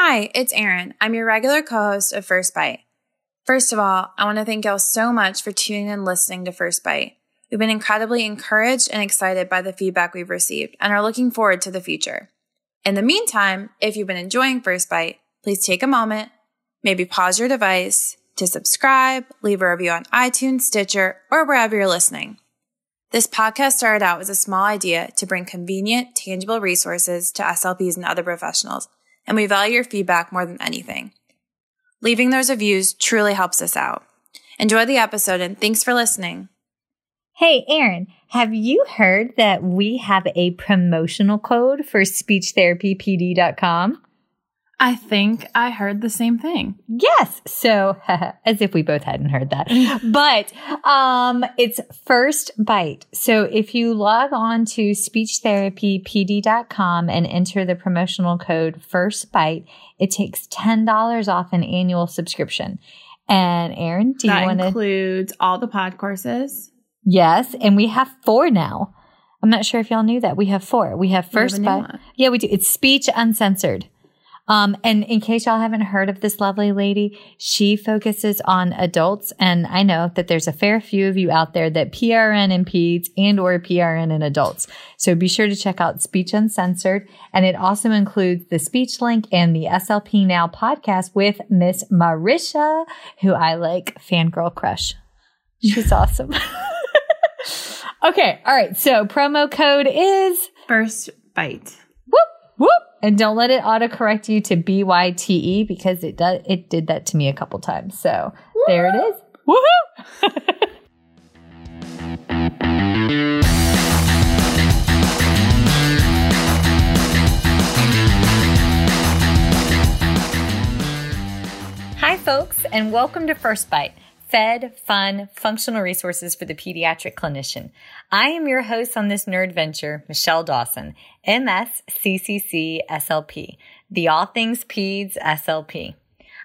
Hi, it's Erin. I'm your regular co host of First Bite. First of all, I want to thank y'all so much for tuning in and listening to First Bite. We've been incredibly encouraged and excited by the feedback we've received and are looking forward to the future. In the meantime, if you've been enjoying First Bite, please take a moment, maybe pause your device to subscribe, leave a review on iTunes, Stitcher, or wherever you're listening. This podcast started out as a small idea to bring convenient, tangible resources to SLPs and other professionals, and we value your feedback more than anything. Leaving those reviews truly helps us out. Enjoy the episode and thanks for listening. Hey, Erin, have you heard that we have a promotional code for speechtherapypd.com? I think I heard the same thing. Yes. So, as if we both hadn't heard that. but um it's first bite. So, if you log on to speechtherapypd.com and enter the promotional code first bite, it takes $10 off an annual subscription. And Erin, do that you want to includes all the pod courses? Yes, and we have four now. I'm not sure if y'all knew that. We have four. We have first we have bite. Yeah, we do. It's speech uncensored. Um, and in case y'all haven't heard of this lovely lady, she focuses on adults. And I know that there's a fair few of you out there that PRN in peds and or PRN in adults. So be sure to check out Speech Uncensored. And it also includes the speech link and the SLP Now podcast with Miss Marisha, who I like fangirl crush. She's awesome. okay. All right. So promo code is First Bite. whoop, whoop. And don't let it autocorrect you to B-Y-T-E because it does, it did that to me a couple times. So there it is. Woohoo! Hi, folks, and welcome to First Bite. Fed, fun, functional resources for the pediatric clinician. I am your host on this nerd venture, Michelle Dawson, MS CCC SLP, the All Things Peds SLP.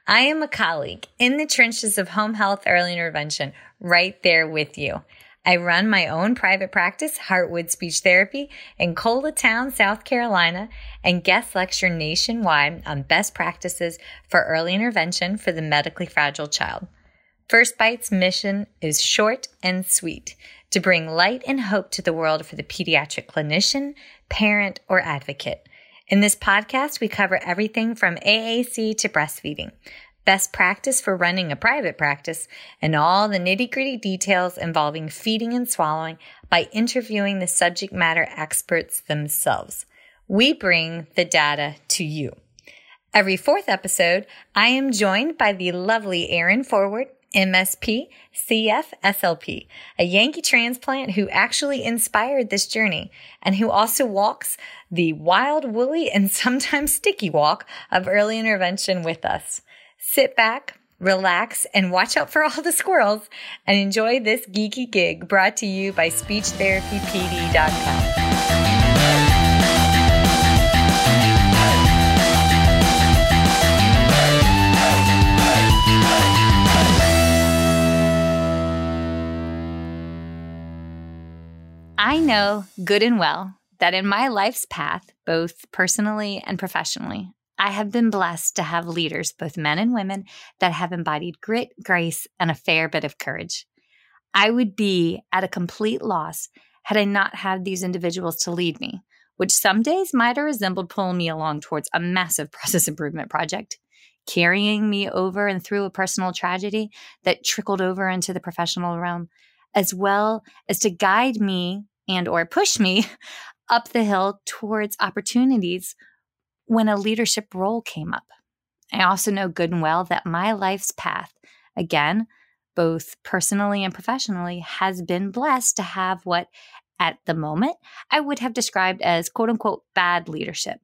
I am a colleague in the trenches of home health early intervention, right there with you. I run my own private practice, Heartwood Speech Therapy, in Coletown, South Carolina, and guest lecture nationwide on best practices for early intervention for the medically fragile child. First Bite's mission is short and sweet to bring light and hope to the world for the pediatric clinician, parent, or advocate. In this podcast, we cover everything from AAC to breastfeeding, best practice for running a private practice, and all the nitty gritty details involving feeding and swallowing by interviewing the subject matter experts themselves. We bring the data to you. Every fourth episode, I am joined by the lovely Erin Forward, MSP, CF, SLP, a Yankee transplant who actually inspired this journey and who also walks the wild, woolly, and sometimes sticky walk of early intervention with us. Sit back, relax, and watch out for all the squirrels and enjoy this geeky gig brought to you by SpeechTherapyPD.com. I know good and well that in my life's path, both personally and professionally, I have been blessed to have leaders, both men and women, that have embodied grit, grace, and a fair bit of courage. I would be at a complete loss had I not had these individuals to lead me, which some days might have resembled pulling me along towards a massive process improvement project, carrying me over and through a personal tragedy that trickled over into the professional realm, as well as to guide me and or push me up the hill towards opportunities when a leadership role came up. I also know good and well that my life's path, again, both personally and professionally, has been blessed to have what at the moment I would have described as quote unquote bad leadership.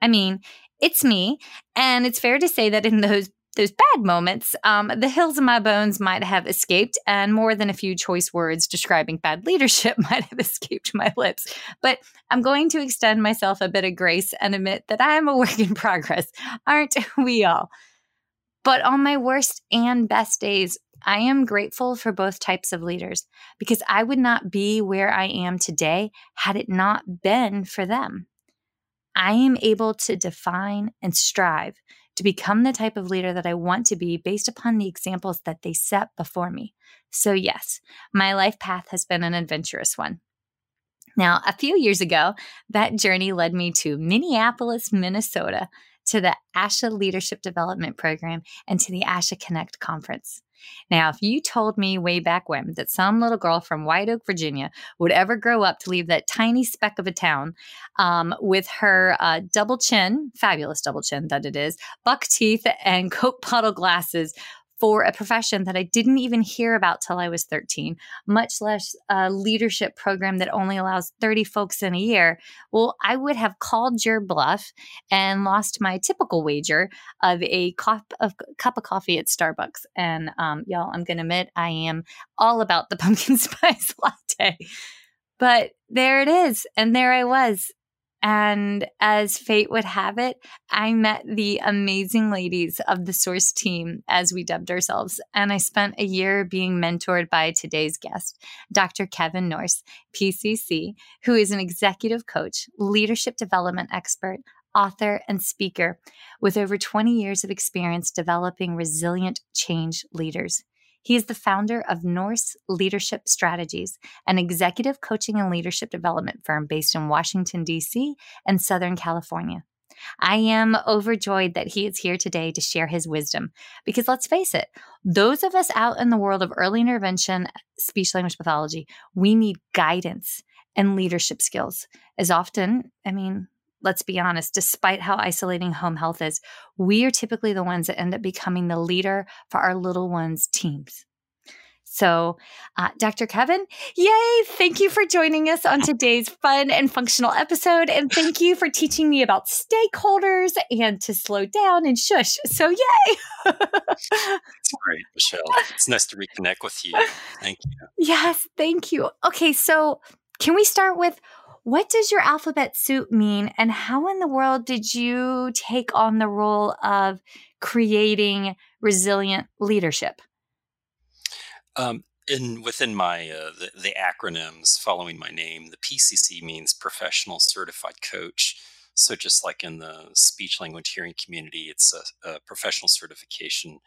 I mean, it's me, and it's fair to say that in those those bad moments, um, the hills of my bones might have escaped, and more than a few choice words describing bad leadership might have escaped my lips. But I'm going to extend myself a bit of grace and admit that I am a work in progress. Aren't we all? But on my worst and best days, I am grateful for both types of leaders because I would not be where I am today had it not been for them. I am able to define and strive to become the type of leader that I want to be based upon the examples that they set before me. So, yes, my life path has been an adventurous one. Now, a few years ago, that journey led me to Minneapolis, Minnesota, to the ASHA Leadership Development Program and to the ASHA Connect Conference. Now, if you told me way back when that some little girl from White Oak, Virginia would ever grow up to leave that tiny speck of a town um, with her uh, double chin, fabulous double chin that it is, buck teeth, and Coke bottle glasses for a profession that I didn't even hear about till I was 13, much less a leadership program that only allows 30 folks in a year, well, I would have called your bluff and lost my typical wager of a cup of, cup of coffee at Starbucks. And um, y'all, I'm going to admit I am all about the pumpkin spice latte. But there it is. And there I was and as fate would have it, I met the amazing ladies of the Source team, as we dubbed ourselves. And I spent a year being mentored by today's guest, Dr. Kevin Nourse, PCC, who is an executive coach, leadership development expert, author, and speaker with over 20 years of experience developing resilient change leaders. He is the founder of Nourse Leadership Strategies, an executive coaching and leadership development firm based in Washington, D.C. and Southern California. I am overjoyed that he is here today to share his wisdom because let's face it, those of us out in the world of early intervention, speech language pathology, we need guidance and leadership skills. As often, I mean, let's be honest, despite how isolating home health is, we are typically the ones that end up becoming the leader for our little ones' teams. So, uh, Dr. Kevin, yay! Thank you for joining us on today's fun and functional episode. And thank you for teaching me about stakeholders and to slow down and shush. So, yay! Great, Michelle. It's nice to reconnect with you. Thank you. Yes, thank you. Okay, so can we start with what does your alphabet soup mean, and how in the world did you take on the role of creating resilient leadership? Um, in within my uh, the, the, acronyms following my name, the PCC means Professional Certified Coach. So just like in the speech language hearing community, it's a, a professional certification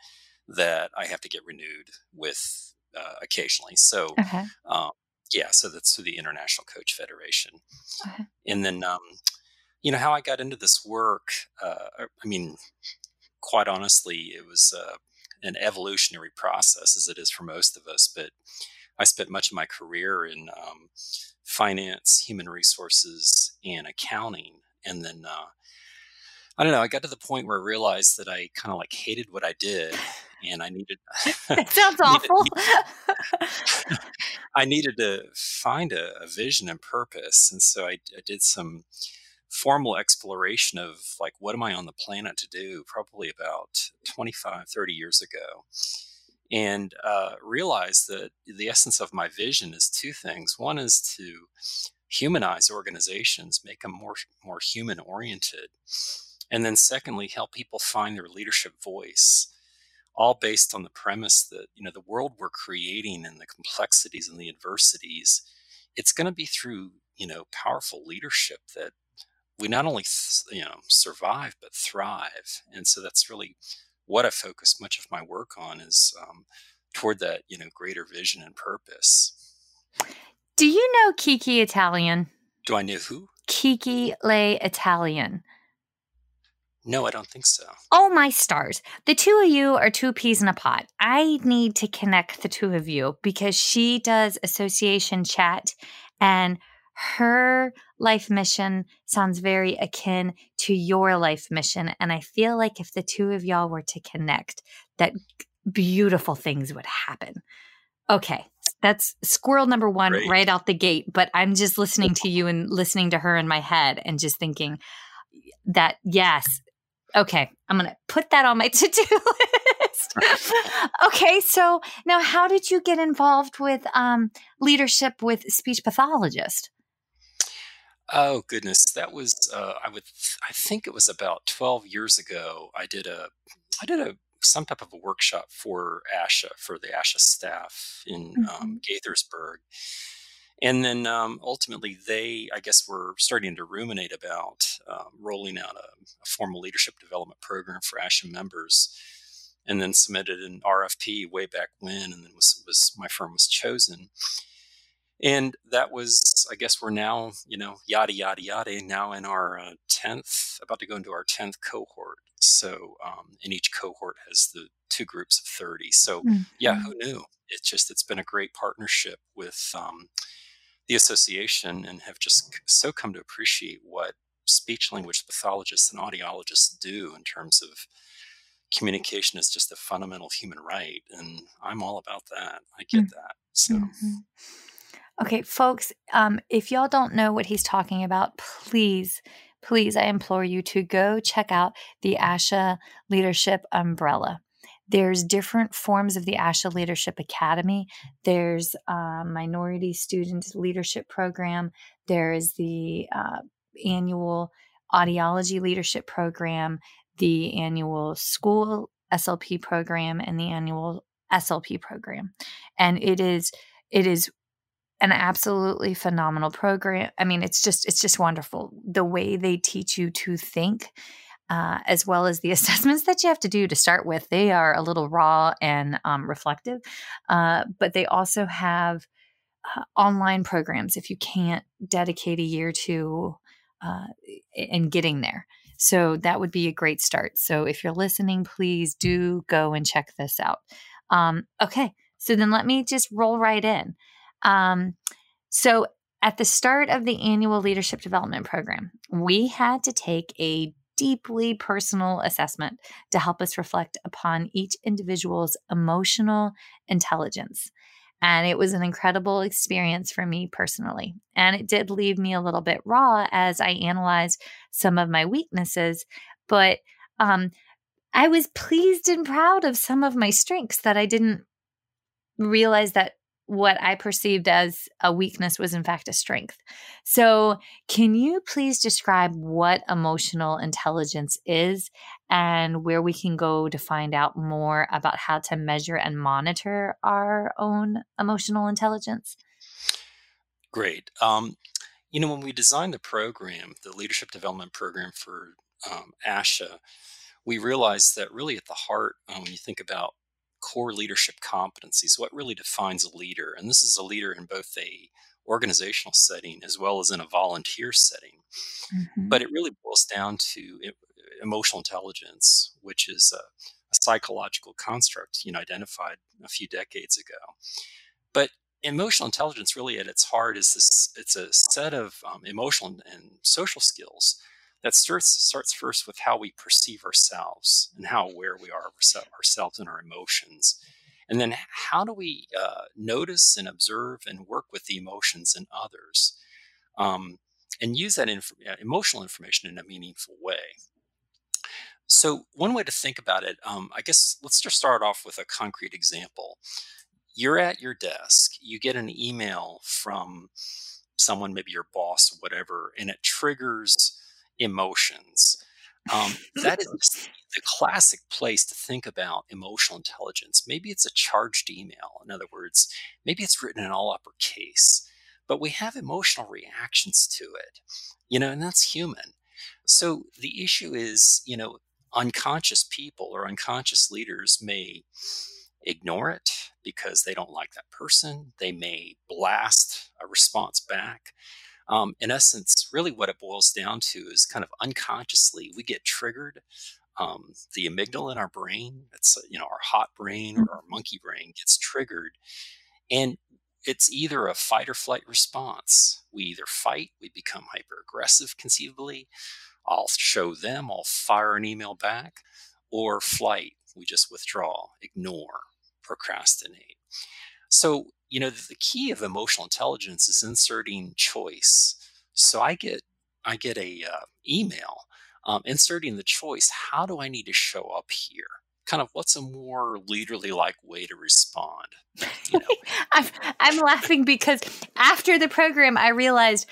that I have to get renewed with uh, occasionally. So okay. um, yeah, so that's through the International Coach Federation. Okay. And then, um, you know, how I got into this work, uh, I mean, quite honestly, it was uh, an evolutionary process as it is for most of us. But I spent much of my career in um, finance, human resources, and accounting. And then, uh, I don't know, I got to the point where I realized that I kind of like hated what I did and I needed. that sounds awful. needed, I needed to find a, a, vision and purpose, and so I, I, did some formal exploration of like what am I on the planet to do? Probably about 25, 30 years ago, and uh, realized that the essence of my vision is two things. One is to humanize organizations, make them more more human oriented. And then, secondly, help people find their leadership voice all based on the premise that you know the world we're creating and the complexities and the adversities it's going to be through you know powerful leadership that we not only you know survive but thrive. And so that's really what i focus much of my work on is um, toward that you know greater vision and purpose. Do you know Kiki L'Italien? Do i know who? Kiki L'Italien no, I don't think so. Oh, my stars. The two of you are two peas in a pod. I need to connect the two of you because she does association chat and her life mission sounds very akin to your life mission. And I feel like if the two of y'all were to connect, that beautiful things would happen. Okay, that's squirrel number one Great. right out the gate. But I'm just listening to you and listening to her in my head and just thinking that, yes, Okay, I'm going to put that on my to do list. okay, so now how did you get involved with um, leadership with speech pathologist? Oh goodness, that was uh, I would I think it was about 12 years ago. I did a I did a some type of a workshop for ASHA for the ASHA staff in um, mm-hmm. um, Gaithersburg, And then um, ultimately, they, I guess, were starting to ruminate about um, rolling out a, a, formal leadership development program for ASHA members, and then submitted an RFP way back when, and then was, was my firm was chosen. And that was, I guess, we're now, you know, yada yada yada, now in our uh, tenth, about to go into our tenth cohort. So, um, and each cohort has the two groups of thirty. So, mm-hmm. yeah, who knew? it's just it's been a great partnership with um, the association and have just so come to appreciate what speech language pathologists and audiologists do in terms of communication is just a fundamental human right and i'm all about that i get mm-hmm. that so mm-hmm. okay folks um, if y'all don't know what he's talking about please please i implore you to go check out the asha leadership umbrella there's different forms of the ASHA Leadership Academy. There's a Minority Student Leadership Program. There is the uh, annual Audiology Leadership Program, the annual School SLP program, and the annual SLP program. And it is it is an absolutely phenomenal program. I mean, it's just it's just wonderful the way they teach you to think uh, as well as the assessments that you have to do to start with. They are a little raw and um, reflective, uh, but they also have uh, online programs if you can't dedicate a year to uh, in getting there. So that would be a great start. So if you're listening, please do go and check this out. Um, okay, so then let me just roll right in. Um, so at the start of the annual leadership development program, we had to take a deeply personal assessment to help us reflect upon each individual's emotional intelligence. And it was an incredible experience for me personally. And it did leave me a little bit raw as I analyzed some of my weaknesses. But um, I was pleased and proud of some of my strengths that I didn't realize that what I perceived as a weakness was in fact a strength. So, can you please describe what emotional intelligence is and where we can go to find out more about how to measure and monitor our own emotional intelligence? Great. Um, you know, when we designed the program, the leadership development program for um, ASHA, we realized that really at the heart, um, when you think about core leadership competencies, what really defines a leader. And this is a leader in both a organizational setting as well as in a volunteer setting. Mm-hmm. But it really boils down to emotional intelligence, which is a, a psychological construct you know identified a few decades ago. But emotional intelligence really at its heart is this it's a set of um, emotional and social skills that starts starts first with how we perceive ourselves and how aware we are of ourselves and our emotions. And then how do we uh, notice and observe and work with the emotions in others um, and use that inf- uh, emotional information in a meaningful way? So one way to think about it um, i guess let's just start off with a concrete example. You're at your desk you get an email from someone maybe your boss whatever and it triggers emotions. Um, that is the classic place to think about emotional intelligence. Maybe it's a charged email. In other words, maybe it's written in all uppercase, but we have emotional reactions to it, you know, and that's human. So the issue is, you know, unconscious people or unconscious leaders may ignore it because they don't like that person. They may blast a response back. Um, in essence, really what it boils down to is kind of unconsciously we get triggered. Um, the amygdala in our brain, it's you know our hot brain or our monkey brain gets triggered, and it's either a fight or flight response. We either fight, we become hyper aggressive, conceivably. I'll show them, I'll fire an email back, or flight, we just withdraw, ignore, procrastinate. So you know the key of emotional intelligence is inserting choice so i get i get a uh, email um, inserting the choice how do i need to show up here kind of what's a more leaderly like way to respond you know? I'm, I'm laughing because after the program i realized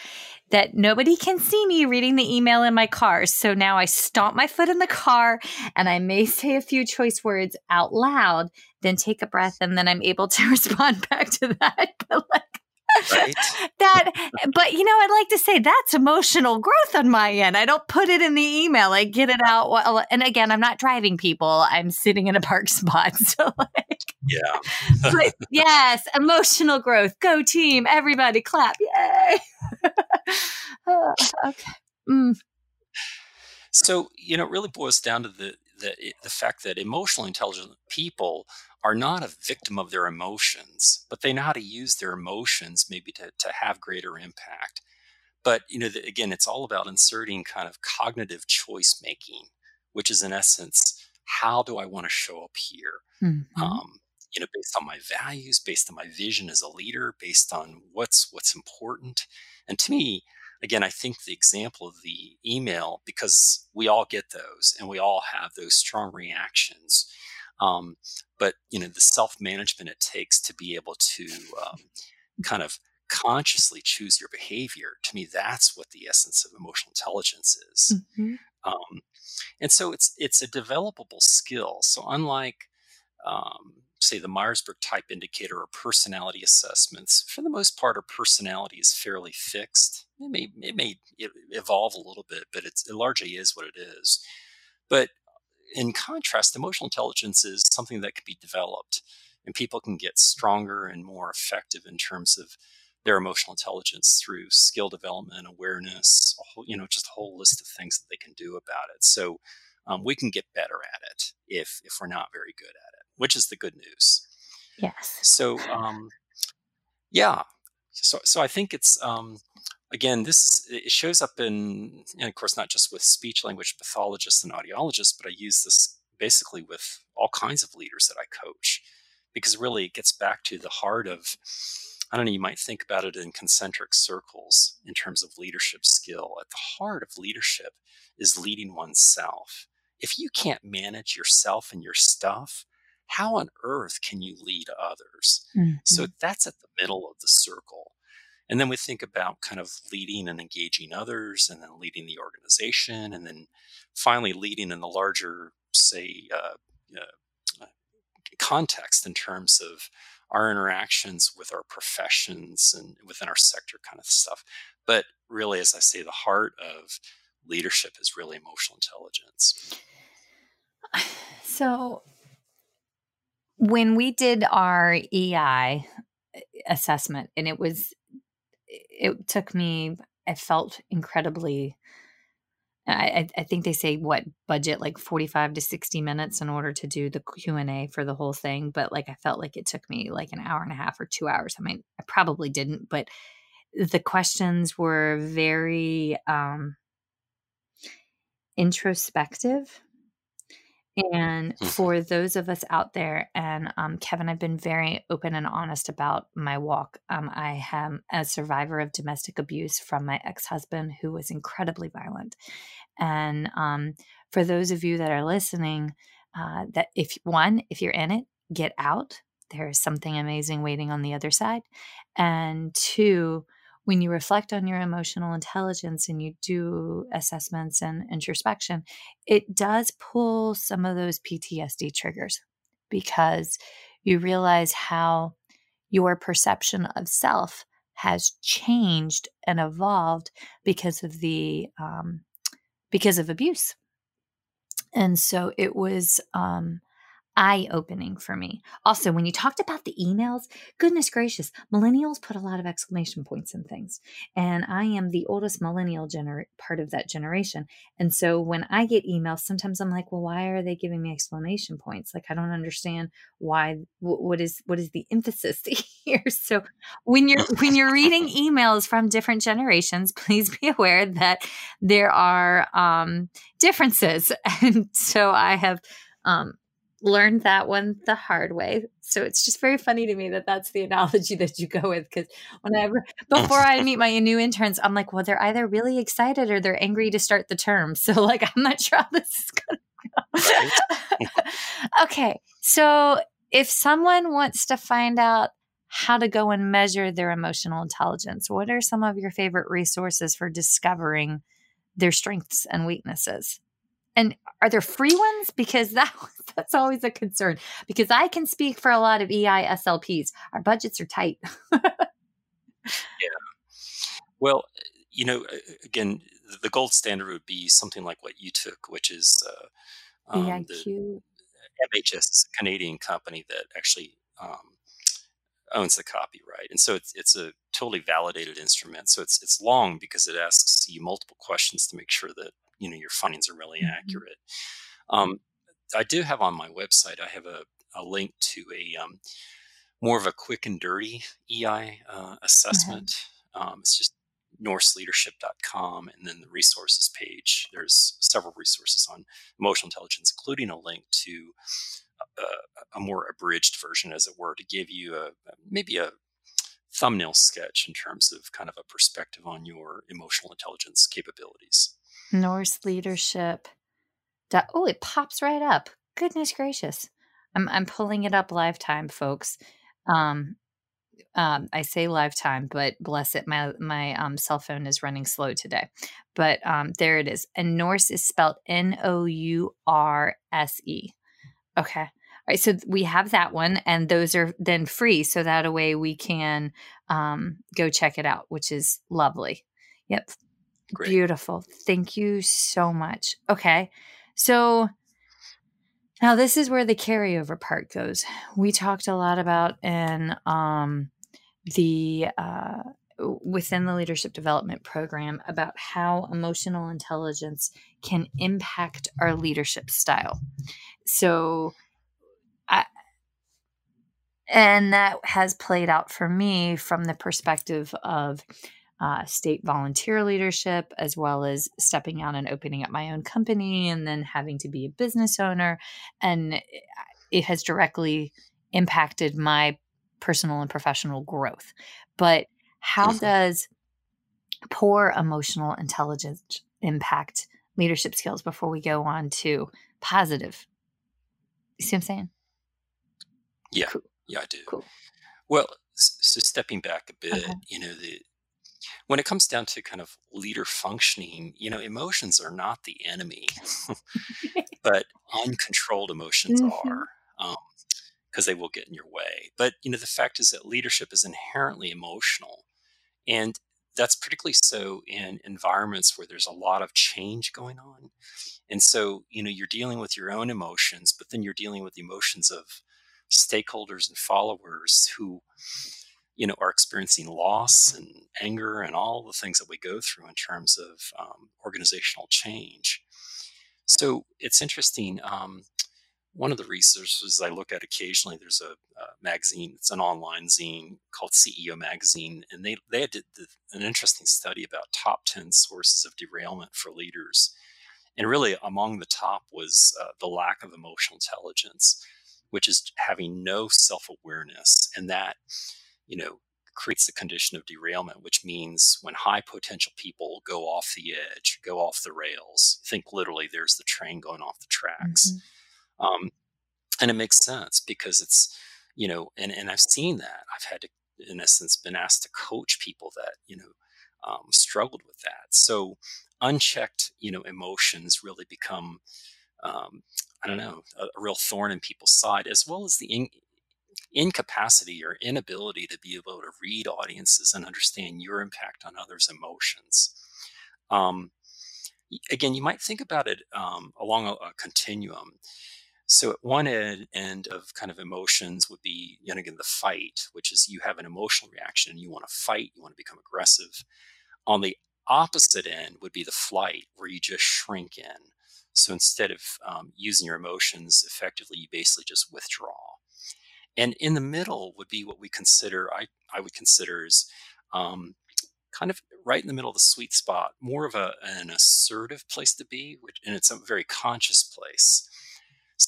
that nobody can see me reading the email in my car. So now I stomp my foot in the car and I may say a few choice words out loud, then take a breath, and then I'm able to respond back to that. But like, right? that, but you know, I'd like to say that's emotional growth on my end. I don't put it in the email. I get it out. Well, and again, I'm not driving people. I'm sitting in a park spot. So like, yeah. but yes, emotional growth. Go team. Everybody clap. Yay. oh, okay. Mm. So, you know, it really boils down to the, the, the fact that emotionally intelligent people are not a victim of their emotions, but they know how to use their emotions maybe to, to have greater impact. But, you know, the, again, it's all about inserting kind of cognitive choice making, which is in essence, how do I want to show up here? Mm-hmm. Um, you know, based on my values, based on my vision as a leader, based on what's what's important. And to me, again, I think the example of the email, because we all get those and we all have those strong reactions. Um, but you know, the self management it takes to be able to um, kind of consciously choose your behavior. To me, that's what the essence of emotional intelligence is. Mm-hmm. Um, and so it's it's a developable skill. So unlike um, say the Myers-Briggs type indicator or personality assessments, for the most part, our personality is fairly fixed. It may it may evolve a little bit, but it largely is what it is. But in contrast, emotional intelligence is something that can be developed, and people can get stronger and more effective in terms of their emotional intelligence through skill development, awareness, whole, you know, just a whole list of things that they can do about it. So um, we can get better at it if if we're not very good at it, which is the good news. Yes. So um, yeah, so so I think it's um, again this is it shows up in and of course not just with speech language pathologists and audiologists, but I use this basically with all kinds of leaders that I coach because really it gets back to the heart of I don't know, you might think about it in concentric circles in terms of leadership skill. At the heart of leadership is leading oneself. If you can't manage yourself and your stuff, how on earth can you lead others? Mm-hmm. So that's at the middle of the circle. And then we think about kind of leading and engaging others, and then leading the organization, and then finally leading in the larger, say, uh, uh, context in terms of our interactions with our professions and within our sector kind of stuff. But really, as I say, the heart of leadership is really emotional intelligence. So, when we did our EI assessment, and it was, it took me, I felt incredibly I, I think they say what budget like 45 to 60 minutes in order to do the q&a for the whole thing but like i felt like it took me like an hour and a half or two hours. I mean i probably didn't but the questions were very um introspective and mm-hmm. for those of us out there, and um, Kevin, I've been very open and honest about my walk. Um, I am a survivor of domestic abuse from my ex husband, who was incredibly violent. And um, for those of you that are listening, uh, that if one, if you're in it, get out. There is something amazing waiting on the other side. And two, when you reflect on your emotional intelligence and you do assessments and introspection, it does pull some of those PTSD triggers because you realize how your perception of self has changed and evolved because of the um, because of abuse. And so it was um, eye opening for me. Also, when you talked about the emails, goodness gracious, millennials put a lot of exclamation points in things. And I am the oldest millennial gener- part of that generation. And so when I get emails, sometimes I'm like, well, why are they giving me exclamation points? Like, I don't understand why, w- what is, what is the emphasis here? So when you're, when you're reading emails from different generations, please be aware that there are um, differences. And so I have, um, learned that one the hard way. So it's just very funny to me that that's the analogy that you go with. Because whenever before I meet my new interns, I'm like, well, they're either really excited or they're angry to start the term. So like, I'm not sure how this is going to go. okay, so if someone wants to find out how to go and measure their emotional intelligence, what are some of your favorite resources for discovering their strengths and weaknesses? And are there free ones? Because that that's always a concern. Because I can speak for a lot of EI SLPs. Our budgets are tight. Yeah. Well, you know, again, the gold standard would be something like what you took, which is uh, um, the MHS Canadian company that actually um, owns the copyright, and so it's it's a totally validated instrument. So it's it's long because it asks you multiple questions to make sure that you know your findings are really mm-hmm. accurate. Um, I do have on my website. I have a, a link to a um, more of a quick and dirty EI uh, mm-hmm. assessment. Mm-hmm. Um, it's just nourseleadership.com and then the resources page. There's several resources on emotional intelligence, including a link to a, a more abridged version, as it were, to give you a maybe a thumbnail sketch in terms of kind of a perspective on your emotional intelligence capabilities. Nourse leadership. Oh, it pops right up. Goodness gracious. I'm I'm pulling it up live time, folks. Um, um, I say lifetime, but bless it, my my um, cell phone is running slow today. But um, there it is. And Nourse is spelled N O U R S E. Okay. All right. So we have that one, and those are then free. So that a way we can um, go check it out, which is lovely. Yep. Great. Beautiful. Thank you so much. Okay. So now this is where the carryover part goes. We talked a lot about in um, the uh, within the leadership development program about how emotional intelligence can impact our leadership style. So, I, and that has played out for me from the perspective of uh, state volunteer leadership, as well as stepping out and opening up my own company and then having to be a business owner. And it has directly impacted my personal and professional growth. But how mm-hmm. does poor emotional intelligence impact leadership skills before we go on to positive? You see what I'm saying? Yeah. Cool. Yeah, I do. Cool. Well, so stepping back a bit, okay. you know, the when it comes down to kind of leader functioning, you know, emotions are not the enemy, but uncontrolled emotions mm-hmm. are. Um, because they will get in your way. But you know, the fact is that leadership is inherently emotional, and that's particularly so in environments where there's a lot of change going on. And so, you know, you're dealing with your own emotions, but then you're dealing with the emotions of stakeholders and followers who, you know, are experiencing loss and anger and all the things that we go through in terms of um, organizational change. So it's interesting. Um, one of the resources I look at occasionally, there's a, a, magazine, it's an online zine called CEO Magazine, and they, they did the, an interesting study about top 10 sources of derailment for leaders. And really, among the top was uh, the lack of emotional intelligence, which is having no self awareness. And that, you know, creates the condition of derailment, which means when high potential people go off the edge, go off the rails, think literally there's the train going off the tracks. Mm-hmm um, and it makes sense because it's, you know, and, and I've seen that. I've had to, in essence, been asked to coach people that, you know, um, struggled with that. So unchecked, you know, emotions really become, um, I don't know, a, a, real thorn in people's side, as well as the in, incapacity or inability to be able to read audiences and understand your impact on others' emotions. Um, again, you might think about it um, along a, a, continuum. So at one end, end of kind of emotions would be, you know, again, the fight, which is you have an emotional reaction and you want to fight, you want to become aggressive. On the opposite end would be the flight, where you just shrink in. So instead of um, using your emotions effectively, you basically just withdraw. And in the middle would be what we consider, I, I would consider is um, kind of right in the middle of the sweet spot, more of a, an assertive place to be, which, and it's a very conscious place.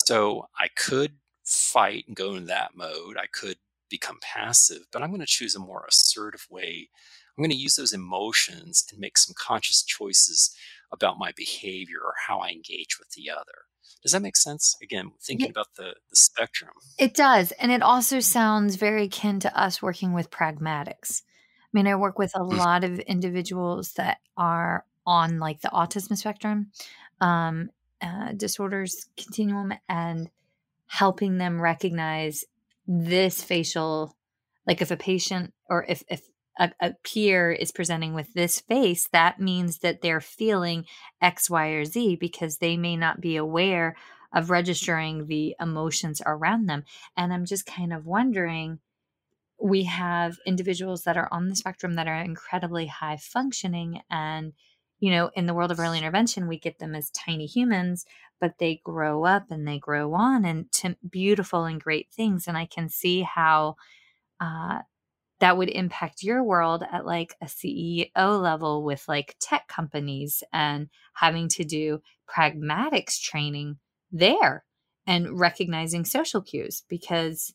So I could fight and go in that mode. I could become passive, but I'm going to choose a more assertive way. I'm going to use those emotions and make some conscious choices about my behavior or how I engage with the other. Does that make sense? Again, thinking about the, the spectrum. It does. And it also sounds very akin to us working with pragmatics. I mean, I work with a mm. lot of individuals that are on like the autism spectrum. Um, uh, disorders continuum and helping them recognize this facial like if a patient or if, if a, a, peer is presenting with this face, that means that they're feeling X, Y, or Z because they may not be aware of registering the emotions around them. And I'm just kind of wondering we have individuals that are on the spectrum that are incredibly high functioning and you know in the world of early intervention we get them as tiny humans but they grow up and they grow on into beautiful and great things and i can see how uh, that would impact your world at like a ceo level with like tech companies and having to do pragmatics training there and recognizing social cues because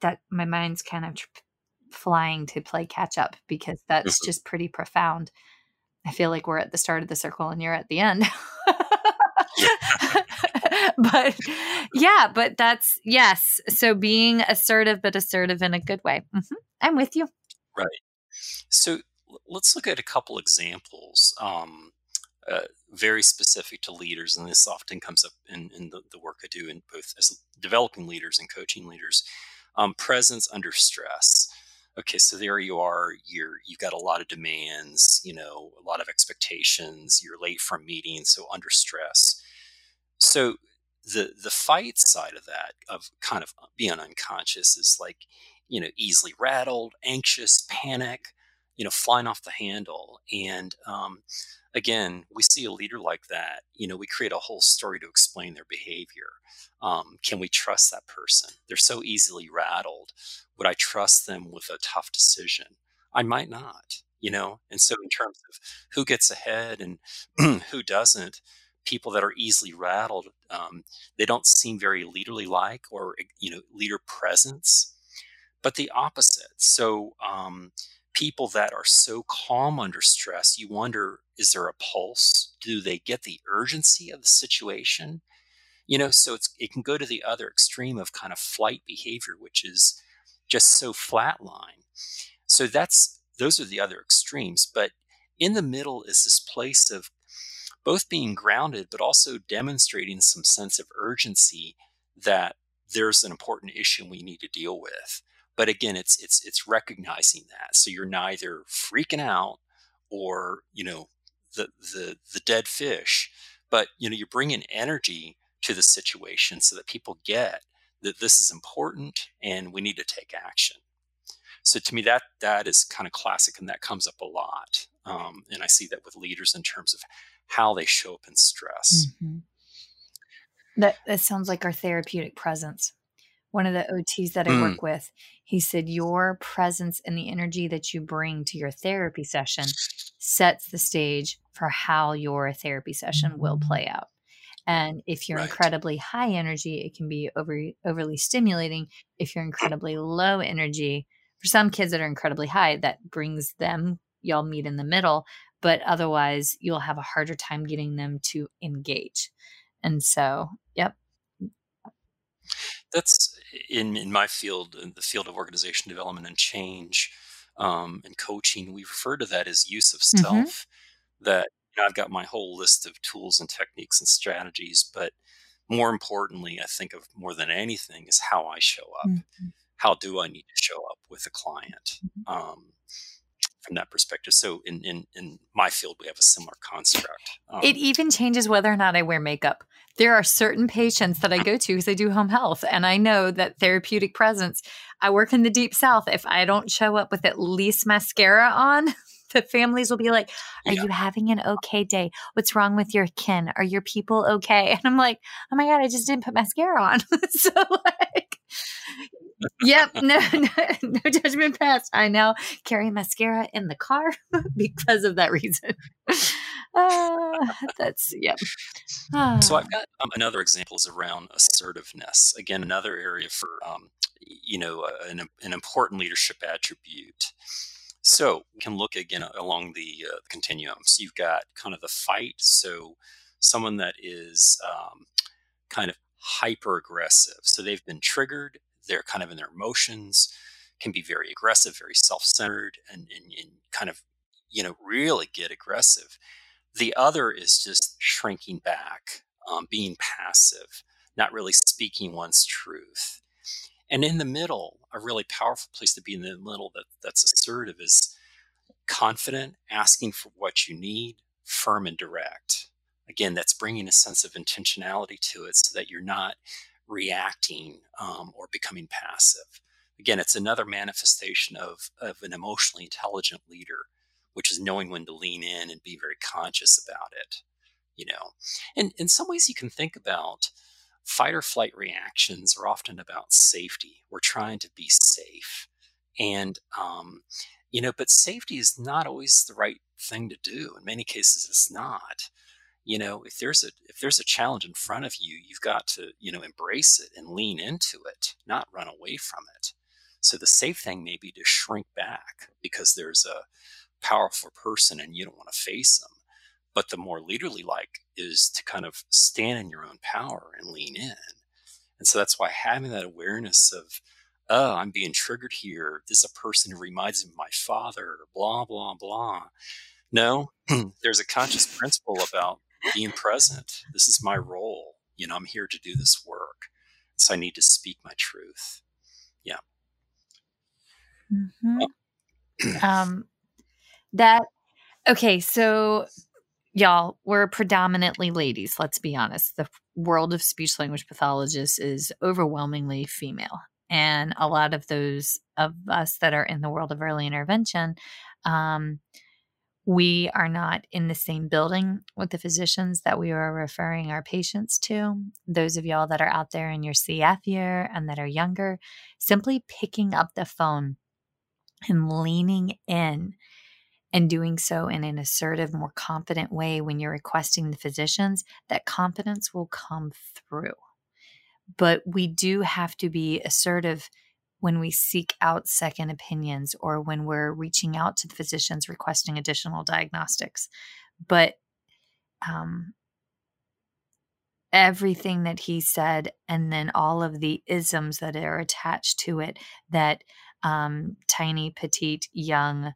that my mind's kind of tr- flying to play catch up because that's mm-hmm. just pretty profound. I feel like we're at the start of the circle and you're at the end. but yeah, but that's yes. So being assertive, but assertive in a good way. Mm-hmm. I'm with you. Right. So let's look at a couple examples, um, uh, very specific to leaders, and this often comes up in, in the, the work I do in both as developing leaders and coaching leaders. Um, presence under stress. Okay, so there you are. You're you've got a lot of demands, you know, a lot of expectations. You're late from meetings, so under stress. So the the fight side of that, of kind of being unconscious, is like you know easily rattled, anxious, panic, you know, flying off the handle. And um, again, we see a leader like that. You know, we create a whole story to explain their behavior. Um, can we trust that person? They're so easily rattled. Would I trust them with a tough decision? I might not, you know? And so, in terms of who gets ahead and who doesn't, people that are easily rattled, um, they don't seem very leaderly like or, you know, leader presence, but the opposite. So, um, people that are so calm under stress, you wonder is there a pulse? Do they get the urgency of the situation? You know, so it can go to the other extreme of kind of flight behavior, which is just so flatline. So that's those are the other extremes. But in the middle is this place of both being grounded, but also demonstrating some sense of urgency that there's an important issue we need to deal with. But again, it's it's it's recognizing that. So you're neither freaking out or you know the the the dead fish, but you know you're bringing energy to the situation so that people get that this is important and we need to take action. So to me, that that is kind of classic, and that comes up a lot. Um, and I see that with leaders in terms of how they show up in stress. Mm-hmm. That that sounds like our therapeutic presence. One of the OTs that I mm. work with, he said, Your presence and the energy that you bring to your therapy session sets the stage for how your therapy session will play out. And if you're right. incredibly high energy, it can be over, overly stimulating. If you're incredibly low energy, for some kids that are incredibly high, that brings them, y'all meet in the middle, but otherwise, you'll have a harder time getting them to engage. And so, yep. That's in, in my field, in the field of organization development and change um, and coaching, we refer to that as use of mm-hmm. self. Mm-hmm. That know, I've got my whole list of tools and techniques and strategies, but more importantly, I think of more than anything is how I show up. Mm-hmm. How do I need to show up with a client mm-hmm. um, from that perspective? So, in, in in my field, we have a similar construct. Um, it even changes whether or not I wear makeup. There are certain patients that I go to because I do home health, and I know that therapeutic presence. I work in the deep south. If I don't show up with at least mascara on, the families will be like, Are yeah. you having an okay day? What's wrong with your kin? Are your people okay? And I'm like, Oh my God, I just didn't put mascara on. so, like, yep, no, no, no judgment passed. I now carry mascara in the car because of that reason. Uh, that's, yep. So, I've got um, another example is around assertiveness. Again, another area for, um, you know, uh, an, an important leadership attribute. So we can look again along the, uh, continuum. So you've got kind of the fight. So someone that is um, kind of hyper aggressive. So they've been triggered. They're kind of in their emotions, can be very aggressive, very self centered, and, and, and kind of, you know, really get aggressive. The other is just shrinking back, um, being passive, not really speaking one's truth. And in the middle, a really powerful place to be in the middle that, that's assertive is confident, asking for what you need, firm and direct. Again, that's bringing a sense of intentionality to it so that you're not reacting um, or becoming passive. Again, it's another manifestation of, of an emotionally intelligent leader, which is knowing when to lean in and be very conscious about it. You know, and in some ways, you can think about fight or flight reactions are often about safety. We're trying to be safe, and um, you know, but safety is not always the right thing to do. In many cases, it's not you know if there's a if there's a challenge in front of you you've got to you know embrace it and lean into it not run away from it so the safe thing may be to shrink back because there's a powerful person and you don't want to face them but the more leaderly like is to kind of stand in your own power and lean in and so that's why having that awareness of oh i'm being triggered here this is a person who reminds me of my father blah blah blah no there's a conscious principle about being present. This is my role. You know, I'm here to do this work. So I need to speak my truth. Yeah. Mm-hmm. um, that, okay. So, y'all, we're predominantly ladies. Let's be honest. The world of speech language pathologists is overwhelmingly female. And a lot of those of us that are in the world of early intervention, um, we are not in the same building with the physicians that we are referring our patients to. Those of y'all that are out there in your CF year and that are younger, simply picking up the phone and leaning in and doing so in an assertive, more confident way when you're requesting the physicians, that confidence will come through. But we do have to be assertive when we seek out second opinions or when we're reaching out to the physicians requesting additional diagnostics. But um, everything that he said, and then all of the isms that are attached to it that um, tiny, petite, young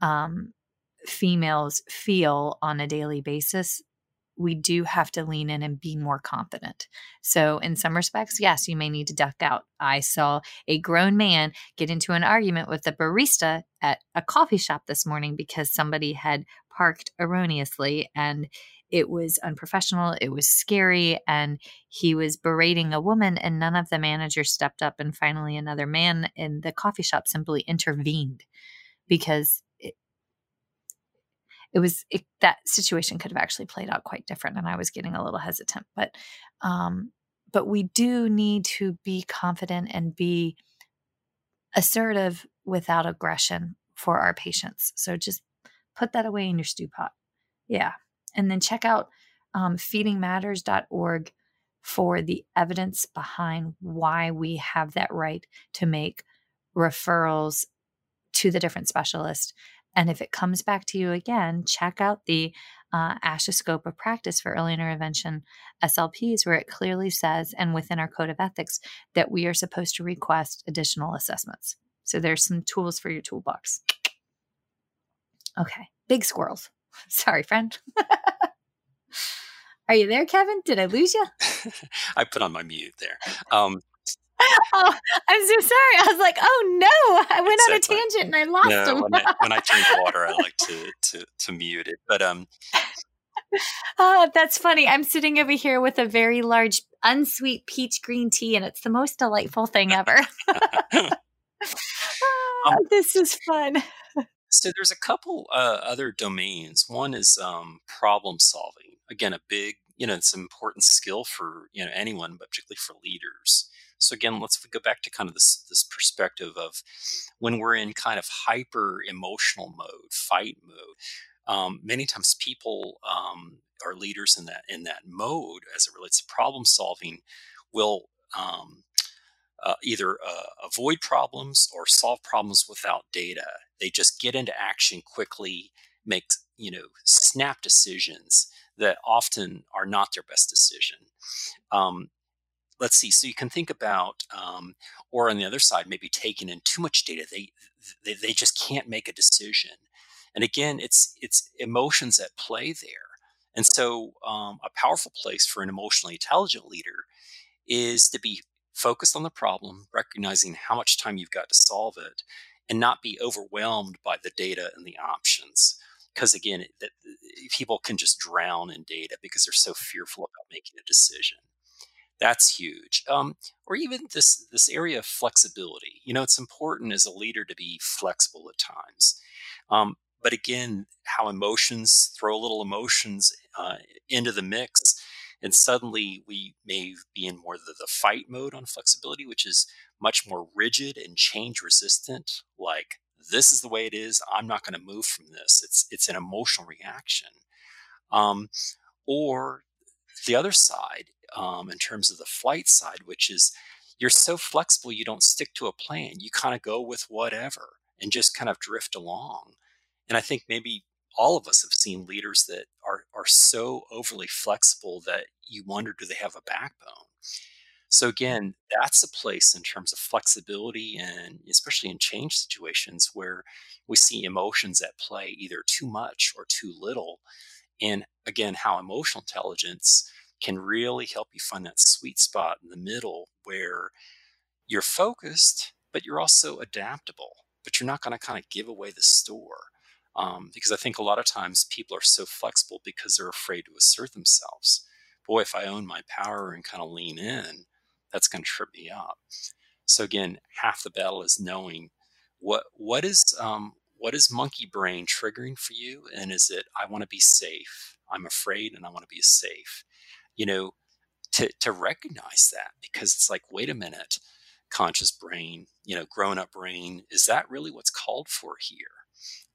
um, females feel on a daily basis we do have to lean in and be more confident. So, in some respects, yes, you may need to duck out. I saw a grown man get into an argument with a barista at a coffee shop this morning because somebody had parked erroneously and it was unprofessional, it was scary, and he was berating a woman, and none of the managers stepped up. And finally, another man in the coffee shop simply intervened because it was it, that situation could have actually played out quite different and i was getting a little hesitant but um but we do need to be confident and be assertive without aggression for our patients. So just put that away in your stew pot. Yeah. And then check out um, feedingmatters.org for the evidence behind why we have that right to make referrals to the different specialists and if it comes back to you again, check out the uh, ASHA scope of practice for early intervention SLPs, where it clearly says, and within our code of ethics, that we are supposed to request additional assessments. So there's some tools for your toolbox. Okay, big squirrels. Sorry, friend. Are you there, Kevin? Did I lose you? I put on my mute there. Um, oh, I'm so sorry. I was like, oh no, I went on a tangent and I lost no, him. when, I, when I drink water, I like to, to, to mute it. But um, oh, that's funny. I'm sitting over here with a very large, unsweet peach green tea, and it's the most delightful thing ever. oh, this is fun. So there's a couple uh, other domains. One is um, problem solving. Again, a big, you know, it's an important skill for you know anyone, but particularly for leaders. So again, let's go back to kind of this this perspective of when we're in kind of hyper emotional mode, fight mode. Um, many times, people um, are leaders in that in that mode as it relates to problem solving. Will um, uh, either uh, avoid problems or solve problems without data. They just get into action quickly, make you know snap decisions that often are not their best decision. Um, let's see. So you can think about, um, or on the other side, maybe taking in too much data. They, they they just can't make a decision. And again, it's it's emotions at play there. And so, um, a powerful place for an emotionally intelligent leader is to be focused on the problem, recognizing how much time you've got to solve it, and not be overwhelmed by the data and the options. Because again, that people can just drown in data because they're so fearful about making a decision. That's huge. Um, or even this this area of flexibility. You know, it's important as a leader to be flexible at times. Um, but again, how emotions throw little emotions uh, into the mix, and suddenly we may be in more the, the fight mode on flexibility, which is much more rigid and change resistant. Like this is the way it is. I'm not going to move from this. It's it's an emotional reaction. Um, or the other side um, in terms of the flight side, which is you're so flexible, you don't stick to a plan. You kind of go with whatever and just kind of drift along. And I think maybe all of us have seen leaders that are, are so overly flexible that you wonder do they have a backbone? So, again, that's a place in terms of flexibility and especially in change situations where we see emotions at play, either too much or too little. And again, how emotional intelligence can really help you find that sweet spot in the middle where you're focused, but you're also adaptable, but you're not going to kind of give away the store. Um, because I think a lot of times people are so flexible because they're afraid to assert themselves. Boy, if I own my power and kind of lean in, that's going to trip me up. So again, half the battle is knowing what what is um, what is monkey brain triggering for you, and is it I want to be safe, I'm afraid, and I want to be safe you know, to, to recognize that because it's like, wait a minute, conscious brain, you know, grown up brain, is that really what's called for here?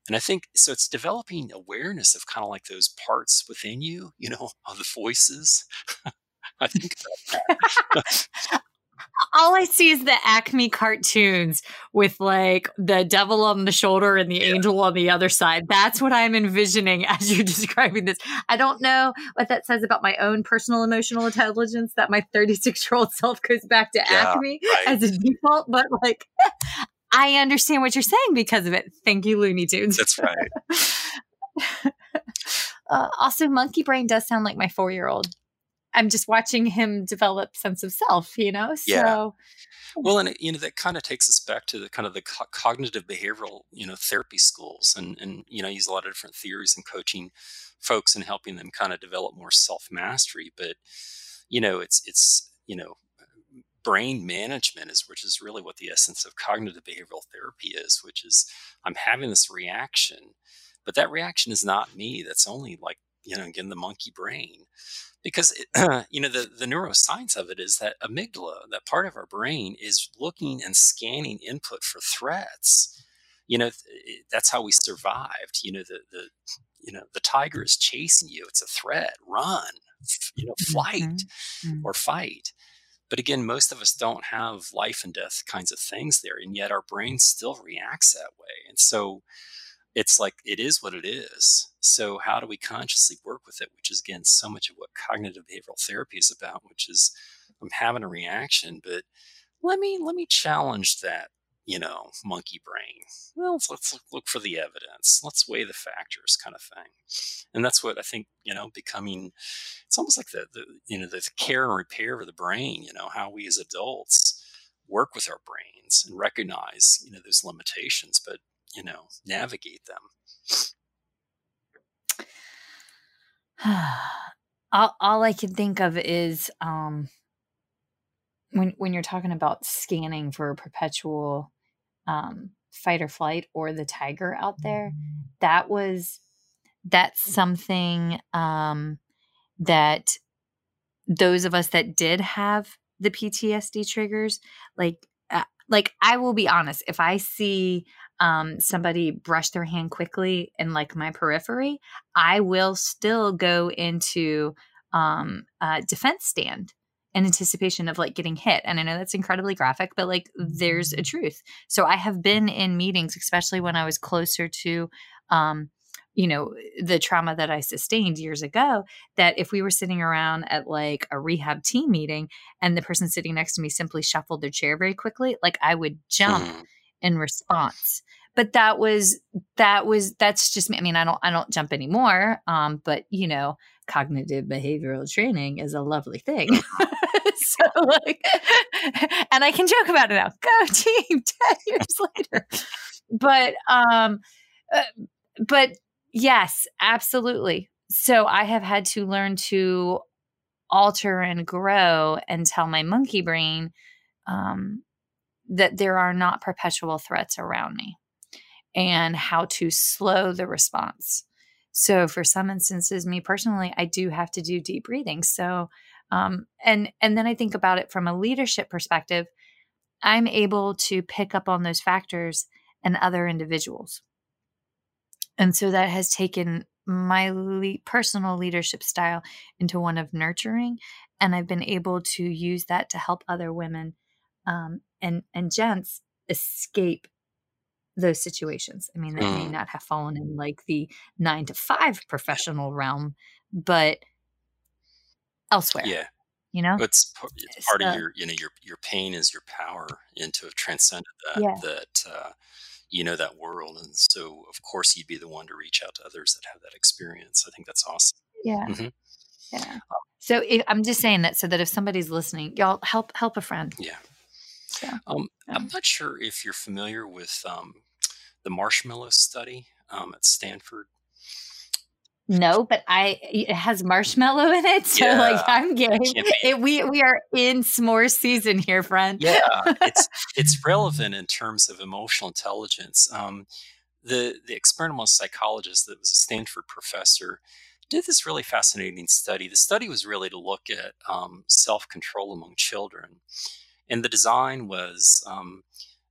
And I think so it's developing awareness of kind of like those parts within you, you know, of the voices. I think all I see is the Acme cartoons with like the devil on the shoulder and the yeah. angel on the other side. That's what I'm envisioning as you're describing this. I don't know what that says about my own personal emotional intelligence that my 36 year old self goes back to yeah, Acme right. as a default, but like I understand what you're saying because of it. Thank you, Looney Tunes. That's right. uh, also, Monkey Brain does sound like my four year old. I'm just watching him develop sense of self, you know? So yeah. Well, and you know that kind of takes us back to the kind of the co- cognitive behavioral, you know, therapy schools, and and you know use a lot of different theories in coaching folks and helping them kind of develop more self mastery. But you know, it's it's you know, brain management is which is really what the essence of cognitive behavioral therapy is, which is I'm having this reaction, but that reaction is not me. That's only like you know, again, the monkey brain because it, you know the, the neuroscience of it is that amygdala that part of our brain is looking and scanning input for threats. You know that's how we survived. You know the, the you know the tiger is chasing you. It's a threat. Run. You know flight mm-hmm. mm-hmm. or fight. But again most of us don't have life and death kinds of things there and yet our brain still reacts that way. And so it's like it is what it is. So how do we consciously work with it? Which is again so much of what cognitive behavioral therapy is about, which is I'm having a reaction, but let me let me challenge that, you know, monkey brain. Well, let's, let's look for the evidence. Let's weigh the factors, kind of thing. And that's what I think, you know, becoming. It's almost like the the you know the care and repair of the brain. You know how we as adults work with our brains and recognize you know those limitations, but you know navigate them. All, all i can think of is um when when you're talking about scanning for perpetual um fight or flight or the tiger out there that was that's something um that those of us that did have the PTSD triggers like uh, like I will be honest if I see um, somebody brush their hand quickly in like my periphery, I will still go into um, a defense stand in anticipation of like getting hit. And I know that's incredibly graphic, but like there's a truth. So I have been in meetings, especially when I was closer to, um, you know, the trauma that I sustained years ago, that if we were sitting around at like a rehab team meeting and the person sitting next to me simply shuffled their chair very quickly, like I would jump mm. In response but that was that was that's just me. I mean, I don't I don't jump anymore. Um, but you know, cognitive behavioral training is a lovely thing. so like, and I can joke about it now. Go team, ten years later. But um, uh, but yes, absolutely. So I have had to learn to alter and grow and tell my monkey brain um, that there are not perpetual threats around me and how to slow the response. So for some instances, me personally, I do have to do deep breathing. So um, and and then I think about it from a leadership perspective. I'm able to pick up on those factors and other individuals. And so that has taken my le- personal leadership style into one of nurturing. And I've been able to use that to help other women um, and, and gents escape those situations. I mean, they may mm. not have fallen in like the nine to five professional realm, but elsewhere. Yeah. You know, it's, it's part so, of your, you know, your, your pain is your power and to have transcended that, yeah. that, uh, you know that world and so of course you'd be the one to reach out to others that have that experience i think that's awesome yeah mm-hmm. yeah um, so if, i'm just saying that so that if somebody's listening y'all help help a friend yeah so, um, i'm not sure if you're familiar with um, the marshmallow study um, at stanford no, but I it has marshmallow in it, so yeah, like I'm game. It, we we are in s'more season here, friend. Yeah, it's it's relevant in terms of emotional intelligence. Um, the the experimental psychologist that was a Stanford professor did this really fascinating study. The study was really to look at um, self control among children, and the design was um,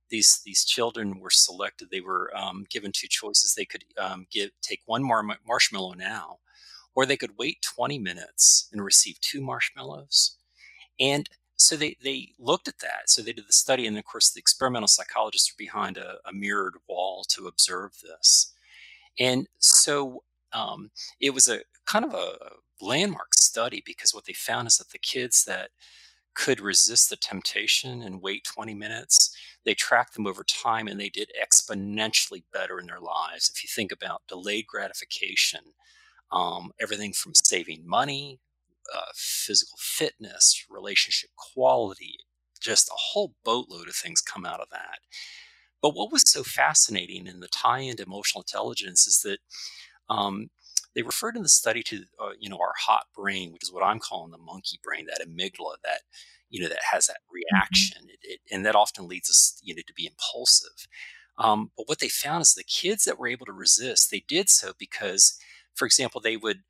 these these children were selected. They were um, given two choices. They could um, give take one mar- marshmallow now, or they could wait 20 minutes and receive two marshmallows. And so they they looked at that. So they did the study, and of course the experimental psychologists are behind a, a mirrored wall to observe this. And so um, it was a kind of a landmark study because what they found is that the kids that could resist the temptation and wait 20 minutes. They tracked them over time and they did exponentially better in their lives. If you think about delayed gratification, um, everything from saving money, uh, physical fitness, relationship quality, just a whole boatload of things come out of that. But what was so fascinating in the tie into emotional intelligence is that um, they referred in the study to uh, you know our hot brain, which is what I'm calling the monkey brain, that amygdala that you know that has that mm-hmm. reaction, mm-hmm. it, it, and that often leads us you know to be impulsive. Um, but what they found is the kids that were able to resist, they did so because, for example, they would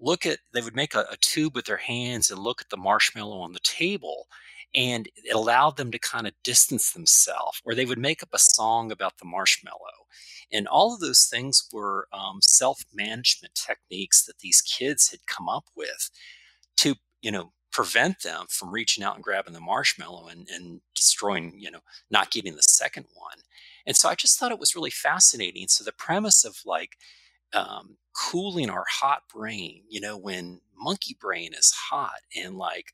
look at they would make a, a tube with their hands and look at the marshmallow on the table and it allowed them to kind of distance themselves or they would make up a song about the marshmallow and all of those things were um, self-management techniques that these kids had come up with to, you know, prevent them from reaching out and grabbing the marshmallow and, and destroying, you know, not getting the second one. And so I just thought it was really fascinating. So the premise of like um, cooling our hot brain, you know, when monkey brain is hot and like,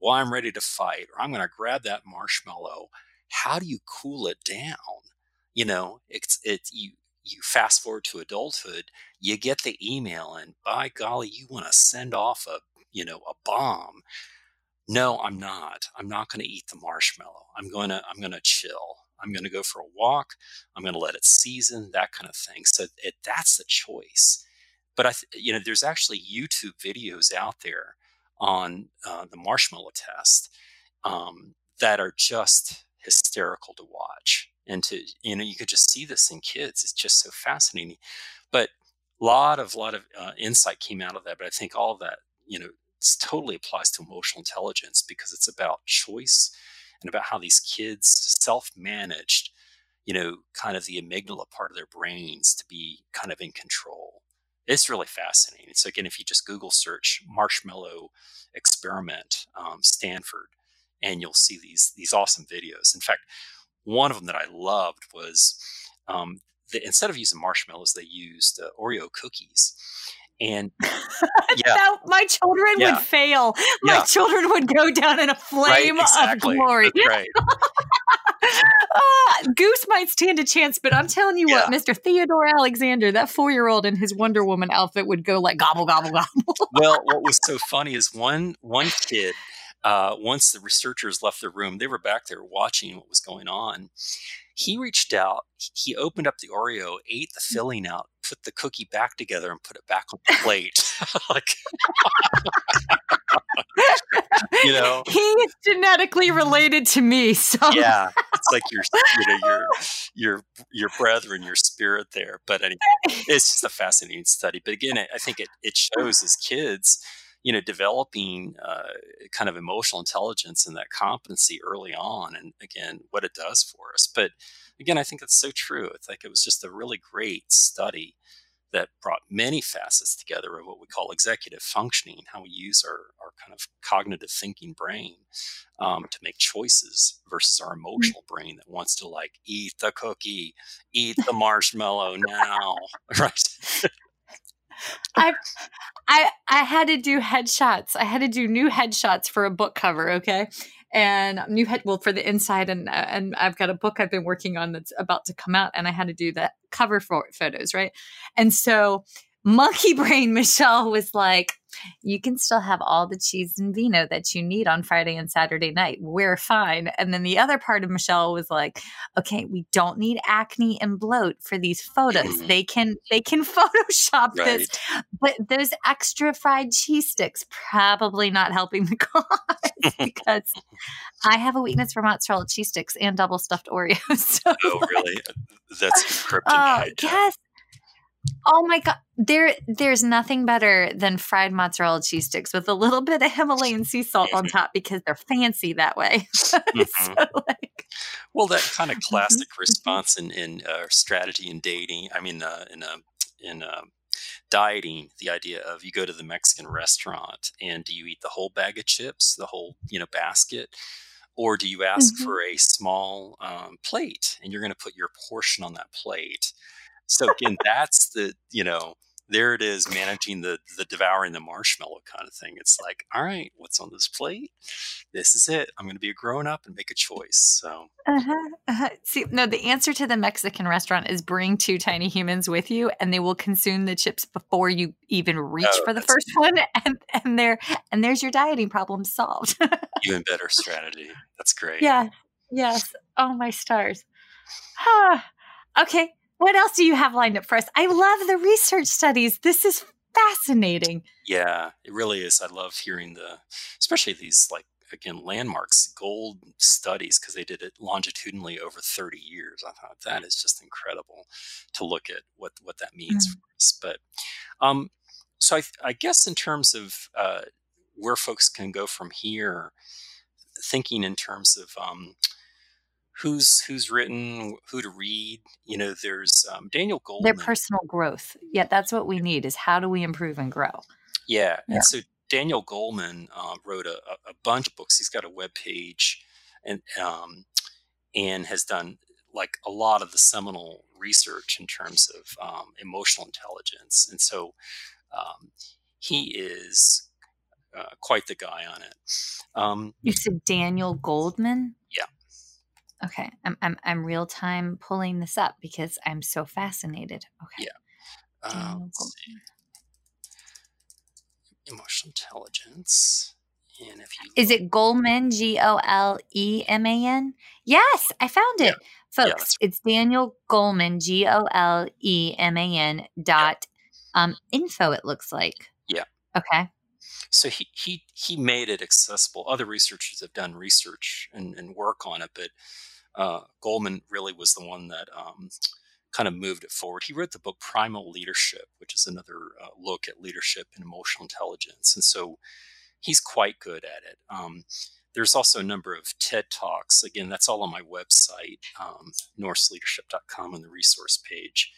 well, I'm ready to fight, or I'm going to grab that marshmallow. How do you cool it down? you know, it's it's you you fast forward to adulthood, you get the email, and by golly, you want to send off a you know a bomb. No, I'm not. I'm not going to eat the marshmallow. I'm going to I'm going to chill. I'm going to go for a walk. I'm going to let it season, that kind of thing. So it, that's the choice. But I, th- you know, there's actually YouTube videos out there on uh, the marshmallow test um, that are just hysterical to watch and to you know you could just see this in kids. It's just so fascinating. But a lot of lot of uh, insight came out of that but i think all that you know totally applies to emotional intelligence because it's about choice and about how these kids self-managed you know kind of the amygdala part of their brains to be kind of in control it's really fascinating so again if you just google search marshmallow experiment um, stanford and you'll see these these awesome videos in fact one of them that I loved was um, the, instead of using marshmallows, they used uh, Oreo cookies. And yeah, that, my children yeah. would fail. My yeah. children would go down in a flame right, exactly. of glory. right. uh, Goose might stand a chance, but I'm telling you what, Mr. Theodore Alexander, that four year old in his Wonder Woman outfit would go like gobble, gobble, gobble. well, what was so funny is one one kid uh, once the researchers left the room, they were back there watching what was going on. He reached out, he opened up the Oreo, ate the mm. filling out, put the cookie back together, and put it back on the plate. like, you know, he is genetically mm-hmm. related to me. So yeah, it's like your, you know, your your your brethren, your spirit there. But anyway, it's just a fascinating study. But again, I think it it shows as kids you know, developing uh, kind of emotional intelligence and that competency early on, and again, what it does for us. But again, I think it's so true. It's like it was just a really great study that brought many facets together of what we call executive functioning, how we use our, our kind of cognitive thinking brain um, to make choices versus our mm-hmm. emotional brain that wants to like eat the cookie, eat the marshmallow now, right? I I I had to do headshots. I had to do new headshots for a book cover, okay? And new head well for the inside and uh, and I've got a book I've been working on that's about to come out and I had to do the cover for photos, right? And so monkey brain Michelle was like, you can still have all the cheese and vino that you need on Friday and Saturday night. We're fine. And then the other part of Michelle was like, okay, we don't need acne and bloat for these photos. Mm-hmm. They can they can Photoshop right. this, but those extra fried cheese sticks probably not helping the cause because I have a weakness for mozzarella cheese sticks and double stuffed Oreos. So oh, really? That's kryptonite. Oh, yes. Oh my god, there there's nothing better than fried mozzarella cheese sticks with a little bit of Himalayan sea salt on top because they're fancy that way. Mm-hmm. so like, well, that kind of mm-hmm, classic mm-hmm. response in in uh, strategy in dating. I mean, uh, in uh, in uh, dieting, the idea of you go to the Mexican restaurant and do you eat the whole bag of chips, the whole you know basket, or do you ask mm-hmm. for a small um, plate and you're going to put your portion on that plate? So again, that's the you know there it is managing the the devouring the marshmallow kind of thing. It's like all right what's on this plate? This is it. I'm going to be a grown up and make a choice. So uh-huh, uh-huh. see no the answer to the mexican restaurant is bring two tiny humans with you and they will consume the chips before you even reach oh, for the first one and and there and there's your dieting problem solved. Even better strategy. That's great. Yeah yes. Oh my stars. Okay what else do you have lined up for us? I love the research studies. This is fascinating. Yeah, it really is. I love hearing the, especially these like again landmarks gold studies because they did it longitudinally over 30 years i thought that is just incredible to look at what what that means mm. for us but um so I, I guess in terms of uh, where folks can go from here thinking in terms of um, who's who's written, who to read. You know, there's um, Daniel Goleman. Their personal growth. Yeah, that's what we need. Is how do we improve and grow? Yeah, yeah. and so Daniel Goleman uh, wrote a, a, bunch of books. He's got a web page, and um, and has done like a lot of the seminal research in terms of um, emotional intelligence, and so um, he is uh, quite the guy on it. Um, you said Daniel Goldman? Yeah. Okay, I'm I'm I'm real time pulling this up because I'm so fascinated. Okay. Yeah. Um, Emotional intelligence. And if you is it Goleman G O L E M A N? Yes, I found it, yeah. folks. Yeah, it's Daniel Goleman G O L E M A N dot yeah. um info. It looks like. Yeah. Okay. So he he he made it accessible. Other researchers have done research and, and work on it, but uh, Goleman really was the one that um, kind of moved it forward. He wrote the book Primal Leadership, which is another uh, look at leadership and emotional intelligence. And so he's quite good at it. Um, there's also a number of TED Talks. Again, that's all on my website, um, nourseleadership.com on the resource page.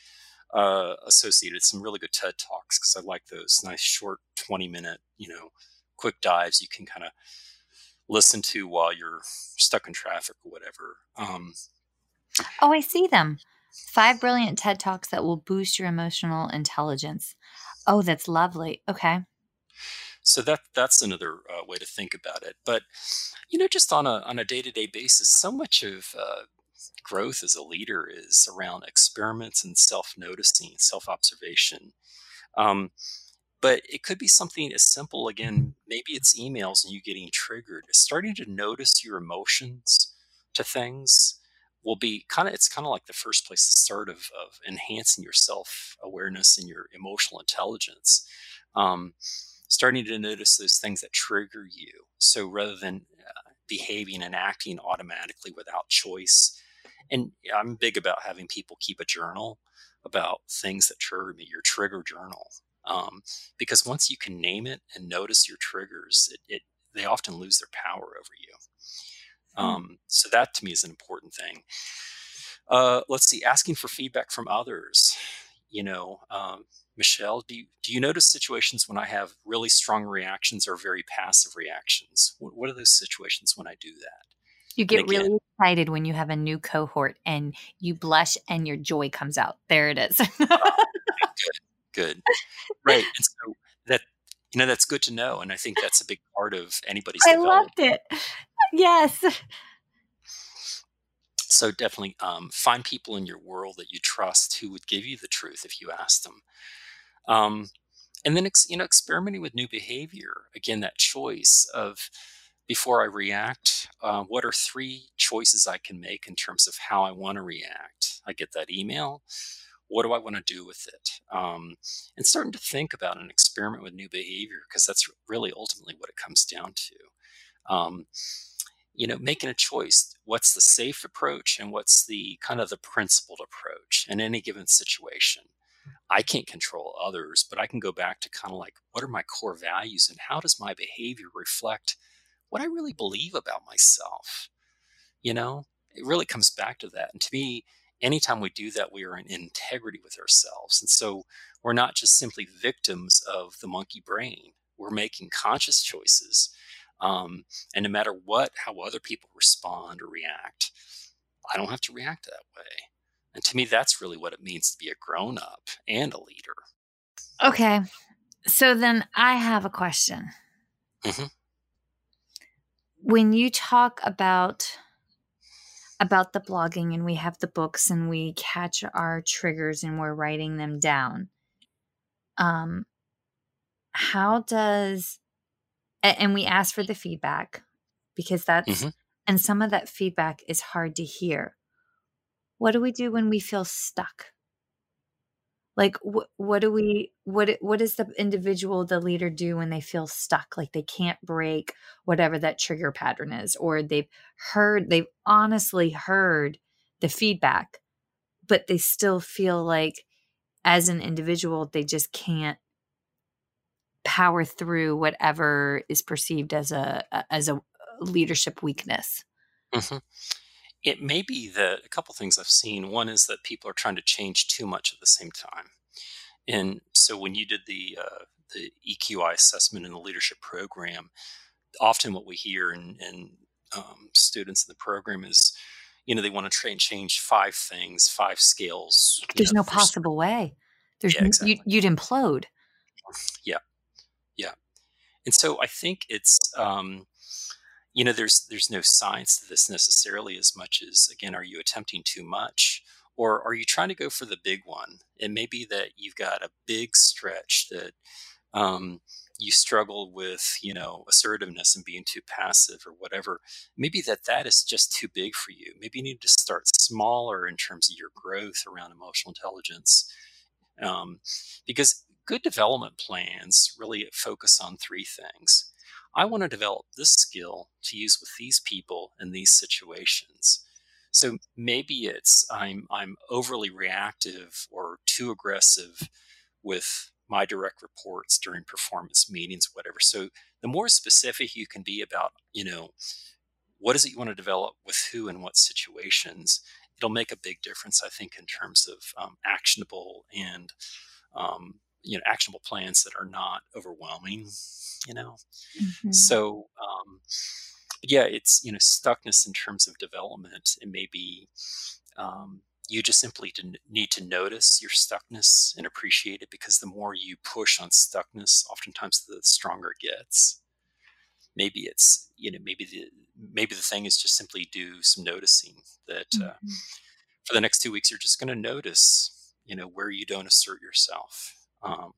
Uh, associated some really good TED Talks because I like those nice short 20 minute, you know, quick dives you can kind of listen to while you're stuck in traffic or whatever. Um, oh, I see them. Five brilliant TED Talks that will boost your emotional intelligence. Oh, that's lovely. Okay. So that that's another uh, way to think about it. But you know, just on a on a day to day basis, so much of uh, growth as a leader is around experiments and self noticing, self observation. Um, but it could be something as simple again maybe it's emails and you getting triggered. Starting to notice your emotions to things will be kind of it's kind of like the first place to start of, of enhancing your self awareness and your emotional intelligence. Um, starting to notice those things that trigger you. So rather than uh, behaving and acting automatically without choice and i'm big about having people keep a journal about things that trigger me your trigger journal um, because once you can name it and notice your triggers it, it they often lose their power over you Hmm. Um, so that to me is an important thing. Uh, let's see, asking for feedback from others. You know, um, Michelle, do you, do you notice situations when I have really strong reactions or very passive reactions? What, what are those situations when I do that? You get again, really excited when you have a new cohort and you blush and your joy comes out. There it is. good, good. Right. And so that, you know, that's good to know. And I think that's a big part of anybody's I loved it. Yes. So definitely um, find people in your world that you trust who would give you the truth if you asked them. Um, and then you know experimenting with new behavior. Again, that choice of before I react, uh, what are three choices I can make in terms of how I want to react? I get that email. What do I want to do with it? Um, and starting to think about an experiment with new behavior because that's really ultimately what it comes down to. Um, you know, making a choice. What's the safe approach and what's the kind of the principled approach in any given situation? I can't control others, but I can go back to kind of like what are my core values and how does my behavior reflect what I really believe about myself? You know, it really comes back to that. And to me, anytime we do that, we are in integrity with ourselves. And so we're not just simply victims of the monkey brain, we're making conscious choices um, and no matter what, how other people respond or react, I don't have to react that way. And to me, that's really what it means to be a grown up and a leader. Okay. So then I have a question. Mm-hmm. When you talk about about the blogging and we have the books and we catch our triggers and we're writing them down, um, how does and we ask for the feedback because that's mm-hmm. and some of that feedback is hard to hear what do we do when we feel stuck like wh- what do we what what does the individual the leader do when they feel stuck like they can't break whatever that trigger pattern is or they've heard they've honestly heard the feedback but they still feel like as an individual they just can't power through whatever is perceived as a as a leadership weakness mm-hmm. It may be that a couple things i've seen. One is that people are trying to change too much at the same time. And so when you did the uh, the eqi assessment in the leadership program often what we hear in, in um, students in the program is you know they want to try and change five things five scales there's know, no possible way. There's yeah, exactly. you, would implode. Yeah, yeah. And so I think it's, um, you know, there's there's no science to this necessarily as much as again, are you attempting too much, or are you trying to go for the big one? It may be that you've got a big stretch that um, you struggle with, you know, assertiveness and being too passive or whatever. Maybe that that is just too big for you. Maybe you need to start smaller in terms of your growth around emotional intelligence. Um, because good development plans really focus on three things. I want to develop this skill to use with these people in these situations. So maybe it's I'm I'm overly reactive or too aggressive with my direct reports during performance meetings, whatever. So the more specific you can be about, you know, what is it you want to develop with who and what situations, it'll make a big difference, I think, in terms of um, actionable and um, you know actionable plans that are not overwhelming you know mm-hmm. so um, yeah it's you know stuckness in terms of development it may be um, you just simply need to notice your stuckness and appreciate it because the more you push on stuckness oftentimes the stronger it gets maybe it's you know maybe the maybe the thing is just simply do some noticing that uh, mm-hmm. uh, for the next two weeks you're just going to notice you know where you don't assert yourself um,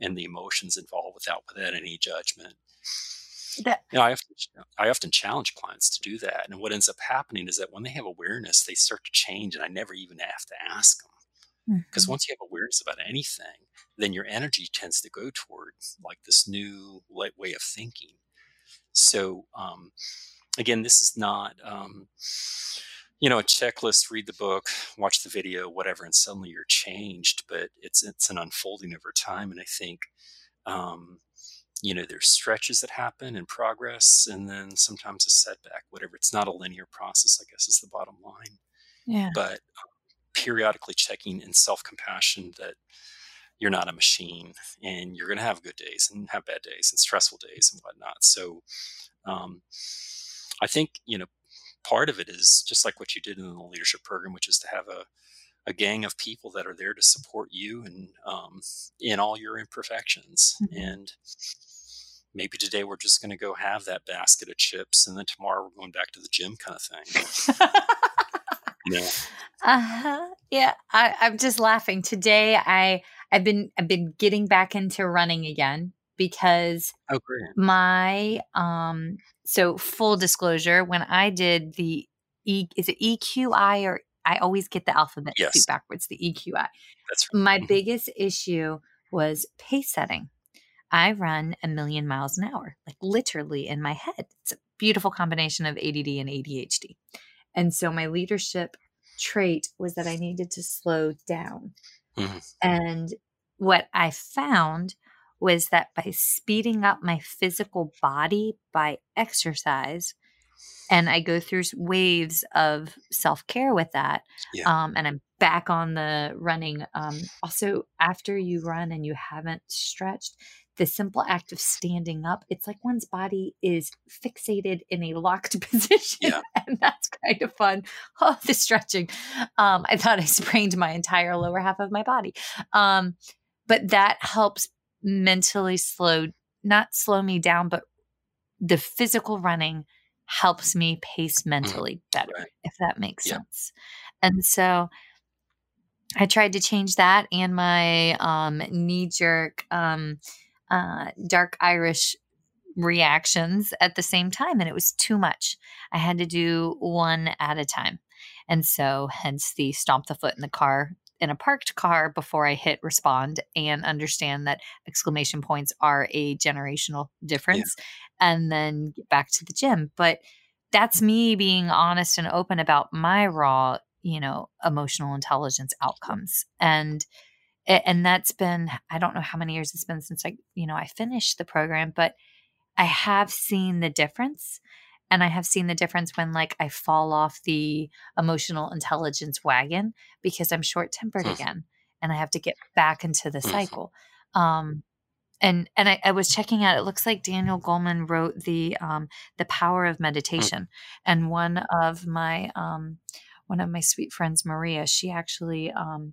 and the emotions involved without without any judgment. That, you know, I often, I often challenge clients to do that, and what ends up happening is that when they have awareness, they start to change, and I never even have to ask them because mm-hmm. once you have awareness about anything, then your energy tends to go toward like this new way of thinking. So, um, again, this is not. Um, you know a checklist read the book watch the video whatever and suddenly you're changed but it's it's an unfolding over time and i think um, you know there's stretches that happen in progress and then sometimes a setback whatever. It's not a linear process i guess is the bottom line yeah. but um, periodically checking in self-compassion that you're not a machine and you're going to have good days and have bad days and stressful days and whatnot. So um, i think you know part of it is just like what you did in the leadership program, which is to have a, a gang of people that are there to support you and um, in all your imperfections. Mm-hmm. And maybe today we're just going to go have that basket of chips, and then tomorrow we're going back to the gym, kind of thing. yeah. Uh-huh. Yeah. I, I'm just laughing. Today I I've been I've been getting back into running again because oh, my um so full disclosure when i did the e is it eqi or i always get the alphabet yes. backwards the eqi that's right. my mm-hmm. biggest issue was pace setting i run a million miles an hour like literally in my head it's a beautiful combination of add and adhd and so my leadership trait was that i needed to slow down mm-hmm. and what i found was that by speeding up my physical body by exercise, and I go through waves of self care with that. Yeah. Um, and I'm back on the running. Um, also, after you run and you haven't stretched, the simple act of standing up, it's like one's body is fixated in a locked position. Yeah. And that's kind of fun. Oh, the stretching. Um, I thought I sprained my entire lower half of my body. Um, but that helps mentally slow, not slow me down, but the physical running helps me pace mm-hmm. mentally better, right. if that makes yeah. sense. And so I tried to change that and my um, knee jerk um, uh, dark Irish reactions at the same time, and it was too much. I had to do one at a time. And so, hence the stomp the foot in the car in a parked car before I hit respond and understand that exclamation points are a generational difference yeah. and then get back to the gym. But that's me being honest and open about my raw, you know, emotional intelligence outcomes. And and that's been I don't know how many years it's been since I, you know, I finished the program, but I have seen the difference and I have seen the difference when like I fall off the emotional intelligence wagon because I'm short tempered mm-hmm. again and I have to get back into the mm-hmm. cycle. Um, and and I, I, was checking out. It looks like Daniel Goleman wrote the um, the power of mm. meditation, and one of my um, one of my sweet friends, Maria, she actually um,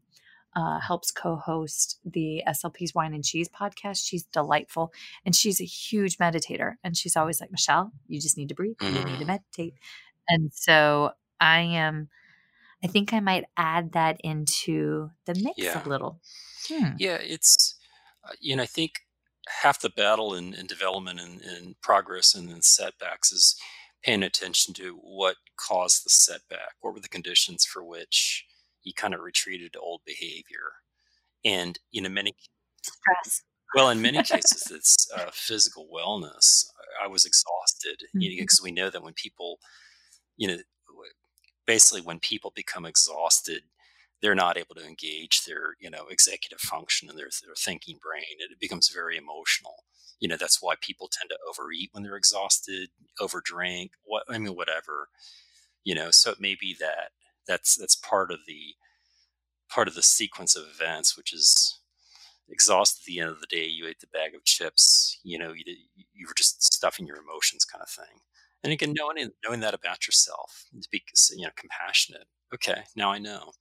uh, helps co-host the SLP's Wine and Cheese podcast. She's delightful, and she's a huge meditator. And she's always like, Michelle, you just need to breathe. You need to mm. meditate. And so I am. I think I might add that into the mix yeah. a little. Hmm. Yeah, it's uh, you know I think half the battle in, in development and, and progress and then setbacks is paying attention to what caused the setback. What were the conditions for which he kind of retreated to old behavior. And you know, many stress. Well, in many cases, it's uh, physical wellness. I was exhausted, mm-hmm. you know, because mm-hmm. we know that when people, you know, basically when people become exhausted, they're not able to engage their, you know, executive function and their, their thinking brain. It becomes very emotional. You know, that's why people tend to overeat when they're exhausted, overdrink, what I mean, whatever. You know, so it may be that that's that's part of the part of the sequence of events, which is exhausted at the end of the day. You ate the bag of chips. You know, you you were just stuffing your emotions, kind of thing. And again, knowing knowing that about yourself, to be you know compassionate. Okay, now I know.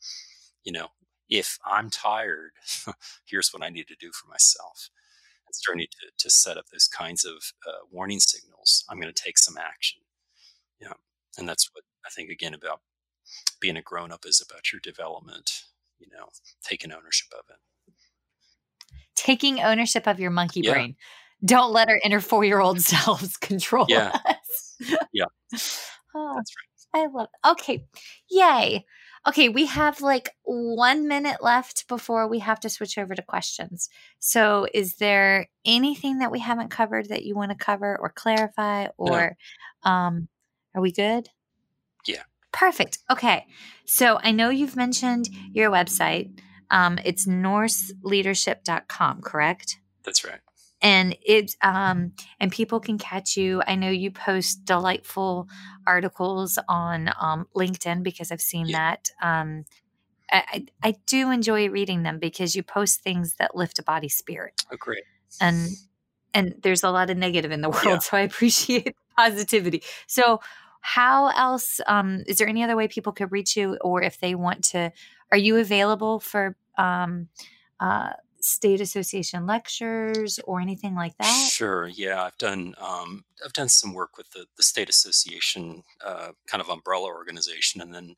You know, if I'm tired, here's what I need to do for myself. It's starting to, to set up those kinds of uh, warning signals. I'm going to take some action. Yeah, and that's what I think again about being a grown up is about your development, you know, taking ownership of it. taking ownership of your monkey Yeah. brain. Don't let our inner four year old selves control Yeah. us. Yeah. Oh, That's right. I love. Okay, yay. Okay, we have like one minute left before we have to switch over to questions. So, is there anything that we haven't covered that you want to cover or clarify, or um, are we good? Perfect. Okay, so I know you've mentioned your website. Um, it's nourseleadership.com, correct? That's right. and it's um and people can catch you i know you post delightful articles on um linkedin because i've seen Yeah. that um I, I I do enjoy reading them because you post things that lift a body spirit Oh, great. and and there's a lot of negative in the world Yeah. so i appreciate positivity so how else um is there any other way people could reach you or if they want to are you available for um uh state association lectures or anything like that Sure. Yeah, I've done um, I've done some work with the the state association uh, kind of umbrella organization, and then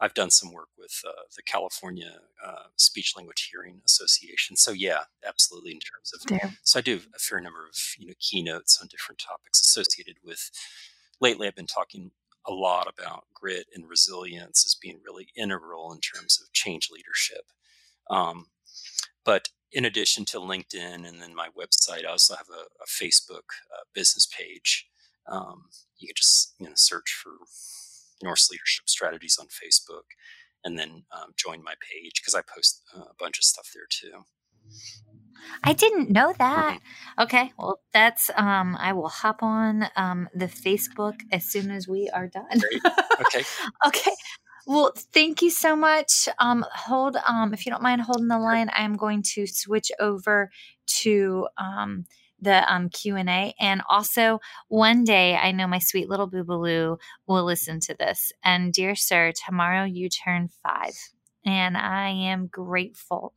I've done some work with uh, the California uh, Speech Language Hearing Association. So yeah, absolutely. In terms of there so I do a fair number of you know keynotes on different topics associated with. Lately, I've been talking a lot about grit and resilience as being really integral in terms of change leadership. Um, but in addition to LinkedIn and then my website, I also have a, a Facebook uh, business page. Um, you can just you know search for Nourse Leadership Strategies on Facebook, and then um, join my page because I post uh, a bunch of stuff there too. I didn't know that. Okay, well, that's um. I will hop on um the Facebook as soon as we are done. Great. Okay. okay. Well, thank you so much. Um, hold um, if you don't mind holding the line, I am going to switch over to um the um Q and A, and also one day I know my sweet little boobaloo will listen to this. And dear sir, tomorrow you turn five, and I am grateful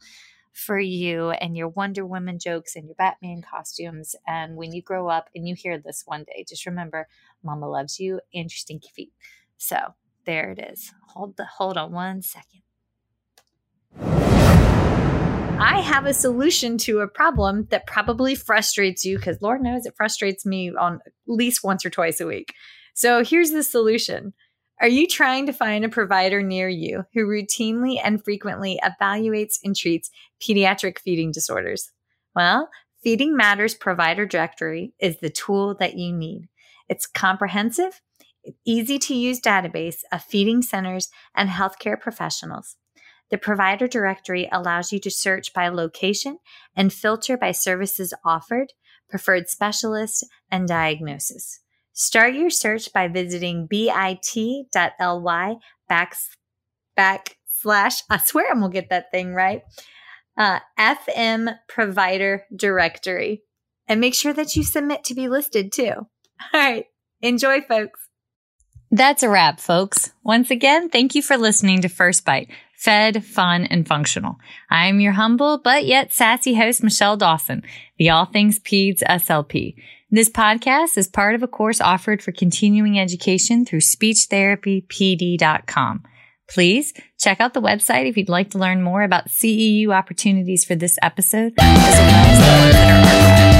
for you and your Wonder Woman jokes and your Batman costumes. And when you grow up and you hear this one day, just remember, Mama loves you and your stinky feet. So there it is. Hold the hold on one second. I have a solution to a problem that probably frustrates you because Lord knows it frustrates me on at least once or twice a week. So here's the solution. Are you trying to find a provider near you who routinely and frequently evaluates and treats pediatric feeding disorders? Well, Feeding Matters Provider Directory is the tool that you need. It's comprehensive, easy to use database of feeding centers and healthcare professionals. The provider directory allows you to search by location and filter by services offered, preferred specialist, and diagnosis. Start your search by visiting bit.ly back, backslash, I swear I'm going to get that thing right, uh, FM Provider Directory. And make sure that you submit to be listed too. All right. Enjoy, folks. That's a wrap, folks. Once again, thank you for listening to First Bite, fed, fun, and functional. I'm your humble but yet sassy host, Michelle Dawson, the All Things Peds SLP. This podcast is part of a course offered for continuing education through speechtherapypd.com. Please check out the website if you'd like to learn more about CEU opportunities for this episode, as well as the.